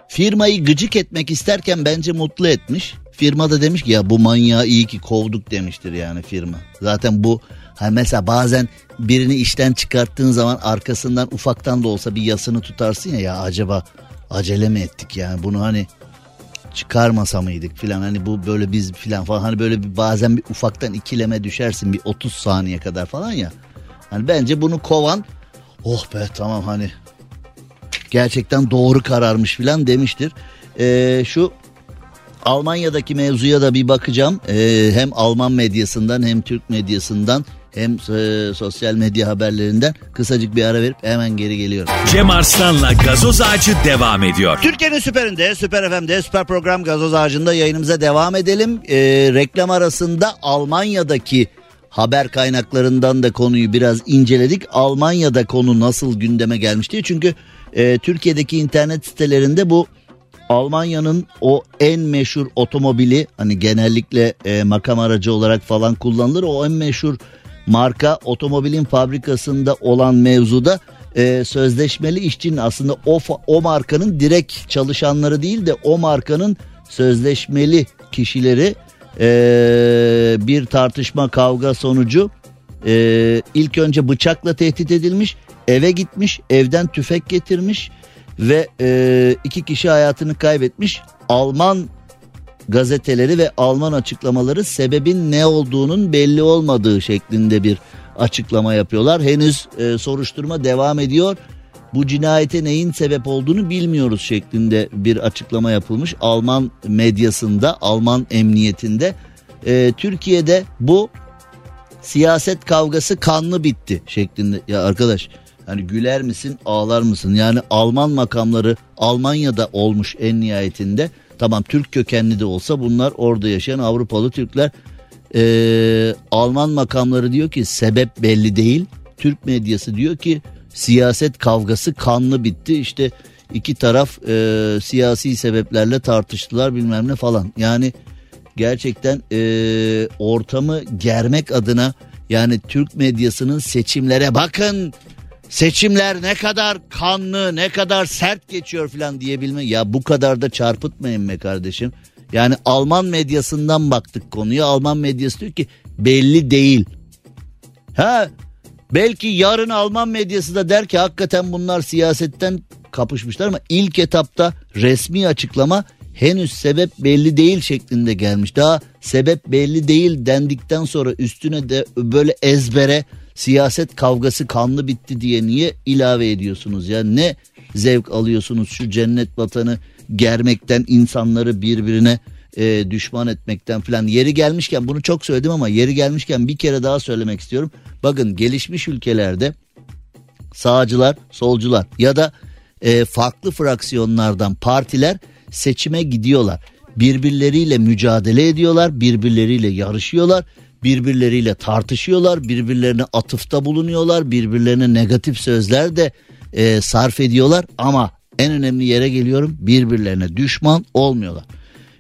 firmayı gıcık etmek isterken bence mutlu etmiş. Firma da demiş ki ya bu manyağı iyi ki kovduk demiştir yani firma. Zaten bu ha mesela bazen birini işten çıkarttığın zaman arkasından ufaktan da olsa bir yasını tutarsın ya ya acaba acele mi ettik yani bunu hani çıkarmasa mıydık filan hani bu böyle biz filan falan hani böyle bir bazen bir ufaktan ikileme düşersin bir 30 saniye kadar falan ya. Hani bence bunu kovan oh be tamam hani gerçekten doğru kararmış filan demiştir. Ee, şu Almanya'daki mevzuya da bir bakacağım. Ee, hem Alman medyasından hem Türk medyasından hem e, sosyal medya haberlerinden kısacık bir ara verip hemen geri geliyorum. Cem Arslan'la gazoz ağacı devam ediyor. Türkiye'nin süperinde, Süper FM'de, Süper Program Gazoz Ağacı'nda yayınımıza devam edelim. Ee, reklam arasında Almanya'daki haber kaynaklarından da konuyu biraz inceledik. Almanya'da konu nasıl gündeme gelmişti? Çünkü e, Türkiye'deki internet sitelerinde bu Almanya'nın o en meşhur otomobili hani genellikle e, makam aracı olarak falan kullanılır. O en meşhur marka otomobilin fabrikasında olan mevzuda e, sözleşmeli işçinin aslında o, o markanın direkt çalışanları değil de o markanın sözleşmeli kişileri e, bir tartışma kavga sonucu e, ilk önce bıçakla tehdit edilmiş eve gitmiş evden tüfek getirmiş ve e, iki kişi hayatını kaybetmiş Alman gazeteleri ve Alman açıklamaları sebebin ne olduğunun belli olmadığı şeklinde bir açıklama yapıyorlar. Henüz e, soruşturma devam ediyor. Bu cinayete neyin sebep olduğunu bilmiyoruz şeklinde bir açıklama yapılmış Alman medyasında, Alman emniyetinde. E, Türkiye'de bu siyaset kavgası kanlı bitti şeklinde. Ya arkadaş hani güler misin ağlar mısın? Yani Alman makamları Almanya'da olmuş en nihayetinde. Tamam Türk kökenli de olsa bunlar orada yaşayan Avrupalı Türkler. Ee, Alman makamları diyor ki sebep belli değil. Türk medyası diyor ki siyaset kavgası kanlı bitti. İşte iki taraf e, siyasi sebeplerle tartıştılar bilmem ne falan. Yani gerçekten e, ortamı germek adına yani Türk medyasının seçimlere bakın seçimler ne kadar kanlı ne kadar sert geçiyor falan diyebilme ya bu kadar da çarpıtmayın be kardeşim. Yani Alman medyasından baktık konuya Alman medyası diyor ki belli değil. Ha belki yarın Alman medyası da der ki hakikaten bunlar siyasetten kapışmışlar ama ilk etapta resmi açıklama henüz sebep belli değil şeklinde gelmiş. Daha sebep belli değil dendikten sonra üstüne de böyle ezbere siyaset kavgası kanlı bitti diye niye ilave ediyorsunuz ya ne zevk alıyorsunuz şu cennet vatanı germekten insanları birbirine e, düşman etmekten filan yeri gelmişken bunu çok söyledim ama yeri gelmişken bir kere daha söylemek istiyorum. Bakın gelişmiş ülkelerde sağcılar, solcular ya da e, farklı fraksiyonlardan partiler seçime gidiyorlar. Birbirleriyle mücadele ediyorlar, birbirleriyle yarışıyorlar, birbirleriyle tartışıyorlar, birbirlerine atıfta bulunuyorlar, birbirlerine negatif sözler de e, sarf ediyorlar ama en önemli yere geliyorum birbirlerine düşman olmuyorlar.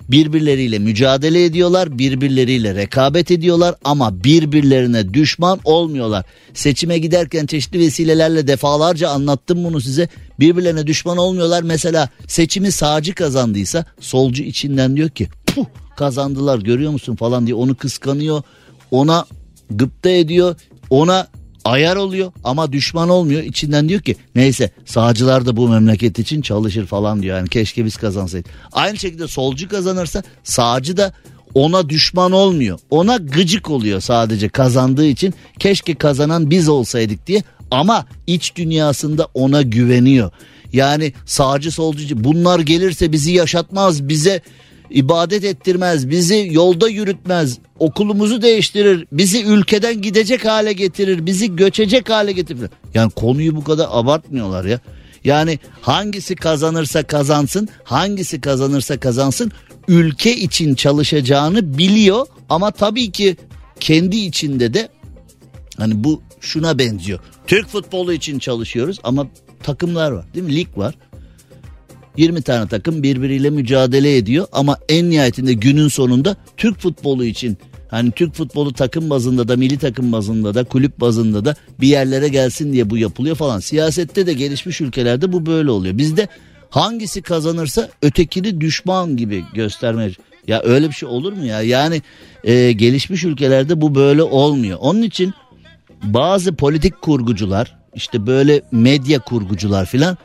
Birbirleriyle mücadele ediyorlar, birbirleriyle rekabet ediyorlar ama birbirlerine düşman olmuyorlar. Seçime giderken çeşitli vesilelerle defalarca anlattım bunu size. Birbirlerine düşman olmuyorlar. Mesela seçimi sağcı kazandıysa solcu içinden diyor ki puh kazandılar görüyor musun falan diye onu kıskanıyor. Ona gıpta ediyor. Ona ayar oluyor ama düşman olmuyor. İçinden diyor ki neyse sağcılar da bu memleket için çalışır falan diyor. Yani keşke biz kazansaydık. Aynı şekilde solcu kazanırsa sağcı da ona düşman olmuyor. Ona gıcık oluyor sadece kazandığı için. Keşke kazanan biz olsaydık diye ama iç dünyasında ona güveniyor. Yani sağcı solcu bunlar gelirse bizi yaşatmaz, bize ibadet ettirmez, bizi yolda yürütmez, okulumuzu değiştirir, bizi ülkeden gidecek hale getirir, bizi göçecek hale getirir. Yani konuyu bu kadar abartmıyorlar ya. Yani hangisi kazanırsa kazansın, hangisi kazanırsa kazansın ülke için çalışacağını biliyor ama tabii ki kendi içinde de hani bu şuna benziyor. Türk futbolu için çalışıyoruz ama takımlar var değil mi? Lig var. 20 tane takım birbiriyle mücadele ediyor ama en nihayetinde günün sonunda Türk futbolu için hani Türk futbolu takım bazında da milli takım bazında da kulüp bazında da bir yerlere gelsin diye bu yapılıyor falan. Siyasette de gelişmiş ülkelerde bu böyle oluyor. Bizde hangisi kazanırsa ötekini düşman gibi göstermeye ya öyle bir şey olur mu ya? Yani e, gelişmiş ülkelerde bu böyle olmuyor. Onun için bazı politik kurgucular işte böyle medya kurgucular filan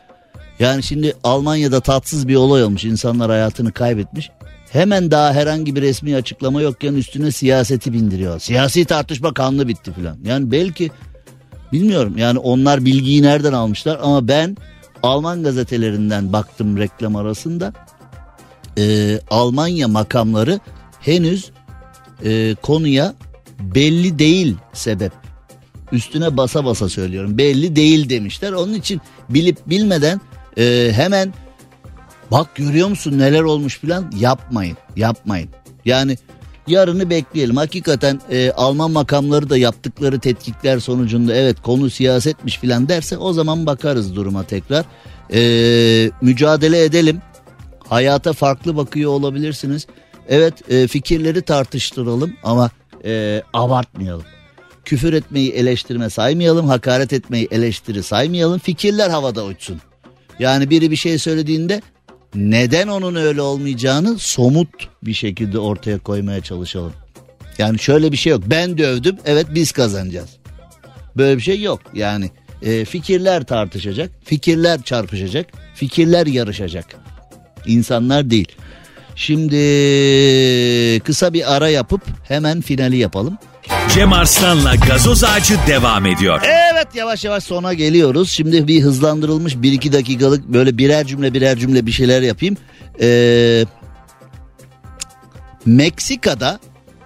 yani şimdi Almanya'da tatsız bir olay olmuş insanlar hayatını kaybetmiş. Hemen daha herhangi bir resmi açıklama yokken üstüne siyaseti bindiriyor. Siyasi tartışma kanlı bitti filan. Yani belki bilmiyorum yani onlar bilgiyi nereden almışlar ama ben Alman gazetelerinden baktım reklam arasında. Ee, Almanya makamları henüz e, konuya belli değil sebep. Üstüne basa basa söylüyorum. Belli değil demişler. Onun için bilip bilmeden e, hemen bak görüyor musun neler olmuş filan yapmayın. Yapmayın. Yani yarını bekleyelim. Hakikaten e, Alman makamları da yaptıkları tetkikler sonucunda evet konu siyasetmiş filan derse o zaman bakarız duruma tekrar. E, mücadele edelim. Hayata farklı bakıyor olabilirsiniz. Evet e, fikirleri tartıştıralım ama e, abartmayalım. Küfür etmeyi eleştirme saymayalım, hakaret etmeyi eleştiri saymayalım. Fikirler havada uçsun. Yani biri bir şey söylediğinde neden onun öyle olmayacağını somut bir şekilde ortaya koymaya çalışalım. Yani şöyle bir şey yok. Ben dövdüm, evet biz kazanacağız. Böyle bir şey yok. Yani e, fikirler tartışacak, fikirler çarpışacak, fikirler yarışacak. İnsanlar değil. Şimdi kısa bir ara yapıp hemen finali yapalım. Cem Arslan'la gazoz ağacı devam ediyor. Evet yavaş yavaş sona geliyoruz. Şimdi bir hızlandırılmış 1-2 dakikalık böyle birer cümle birer cümle bir şeyler yapayım. Ee, Meksika'da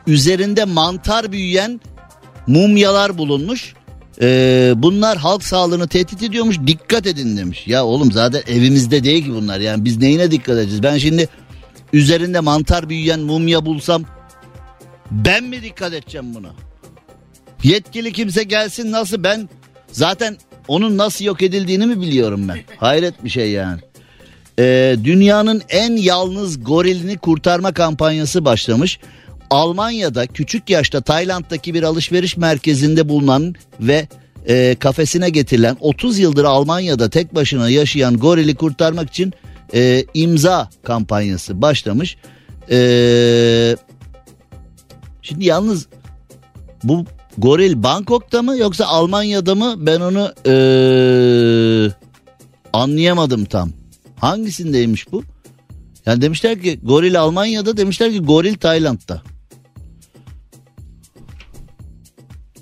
üzerinde mantar büyüyen mumyalar bulunmuş. Ee, bunlar halk sağlığını tehdit ediyormuş dikkat edin demiş. Ya oğlum zaten evimizde değil ki bunlar yani biz neyine dikkat edeceğiz? Ben şimdi üzerinde mantar büyüyen mumya bulsam ben mi dikkat edeceğim buna? Yetkili kimse gelsin nasıl ben zaten onun nasıl yok edildiğini mi biliyorum ben. Hayret bir şey yani. Ee, dünyanın en yalnız gorilini kurtarma kampanyası başlamış. Almanya'da küçük yaşta Tayland'daki bir alışveriş merkezinde bulunan ve e, kafesine getirilen 30 yıldır Almanya'da tek başına yaşayan gorili kurtarmak için e, imza kampanyası başlamış. E, şimdi yalnız bu goril Bangkok'ta mı yoksa Almanya'da mı ben onu e, anlayamadım tam. Hangisindeymiş bu? Yani demişler ki goril Almanya'da demişler ki goril Tayland'da.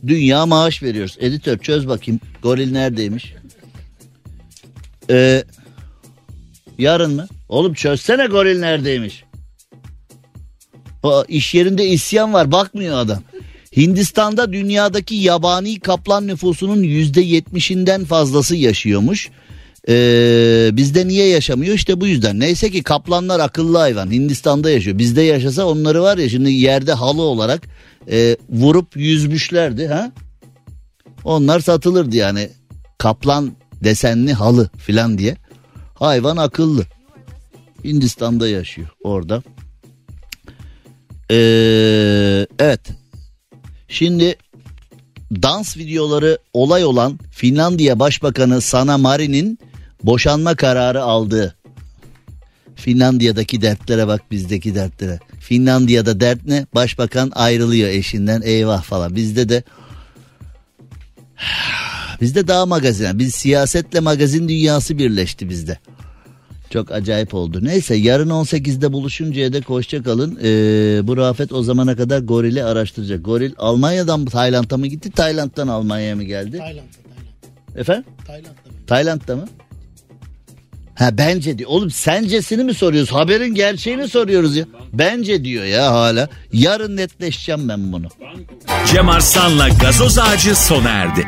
Dünya maaş veriyoruz. Editör çöz bakayım. Goril neredeymiş? Ee, yarın mı? Oğlum çözsene goril neredeymiş? İş yerinde isyan var bakmıyor adam. Hindistan'da dünyadaki yabani kaplan nüfusunun yüzde yetmişinden fazlası yaşıyormuş. Ee, bizde niye yaşamıyor işte bu yüzden. Neyse ki kaplanlar akıllı hayvan Hindistan'da yaşıyor. Bizde yaşasa onları var ya şimdi yerde halı olarak e, vurup yüzmüşlerdi ha. Onlar satılırdı yani kaplan desenli halı filan diye. Hayvan akıllı. Hindistan'da yaşıyor orada. Ee, evet. Şimdi dans videoları olay olan Finlandiya Başbakanı Sanna Marin'in boşanma kararı aldığı. Finlandiya'daki dertlere bak bizdeki dertlere. Finlandiya'da dert ne? Başbakan ayrılıyor eşinden eyvah falan. Bizde de bizde daha magazin. Biz siyasetle magazin dünyası birleşti bizde. Çok acayip oldu. Neyse yarın 18'de buluşuncaya dek hoşça kalın. Ee, bu Rafet o zamana kadar gorili araştıracak. Goril Almanya'dan Tayland'a mı gitti? Tayland'dan Almanya'ya mı geldi? Tayland'da, Tayland. Efendim? Tayland'da. mı? Tayland'da mı? Ha bence diyor. Oğlum sencesini mi soruyoruz? Haberin gerçeğini soruyoruz ya. Bence diyor ya hala. Yarın netleşeceğim ben bunu. Cem Arslan'la gazoz ağacı sona erdi.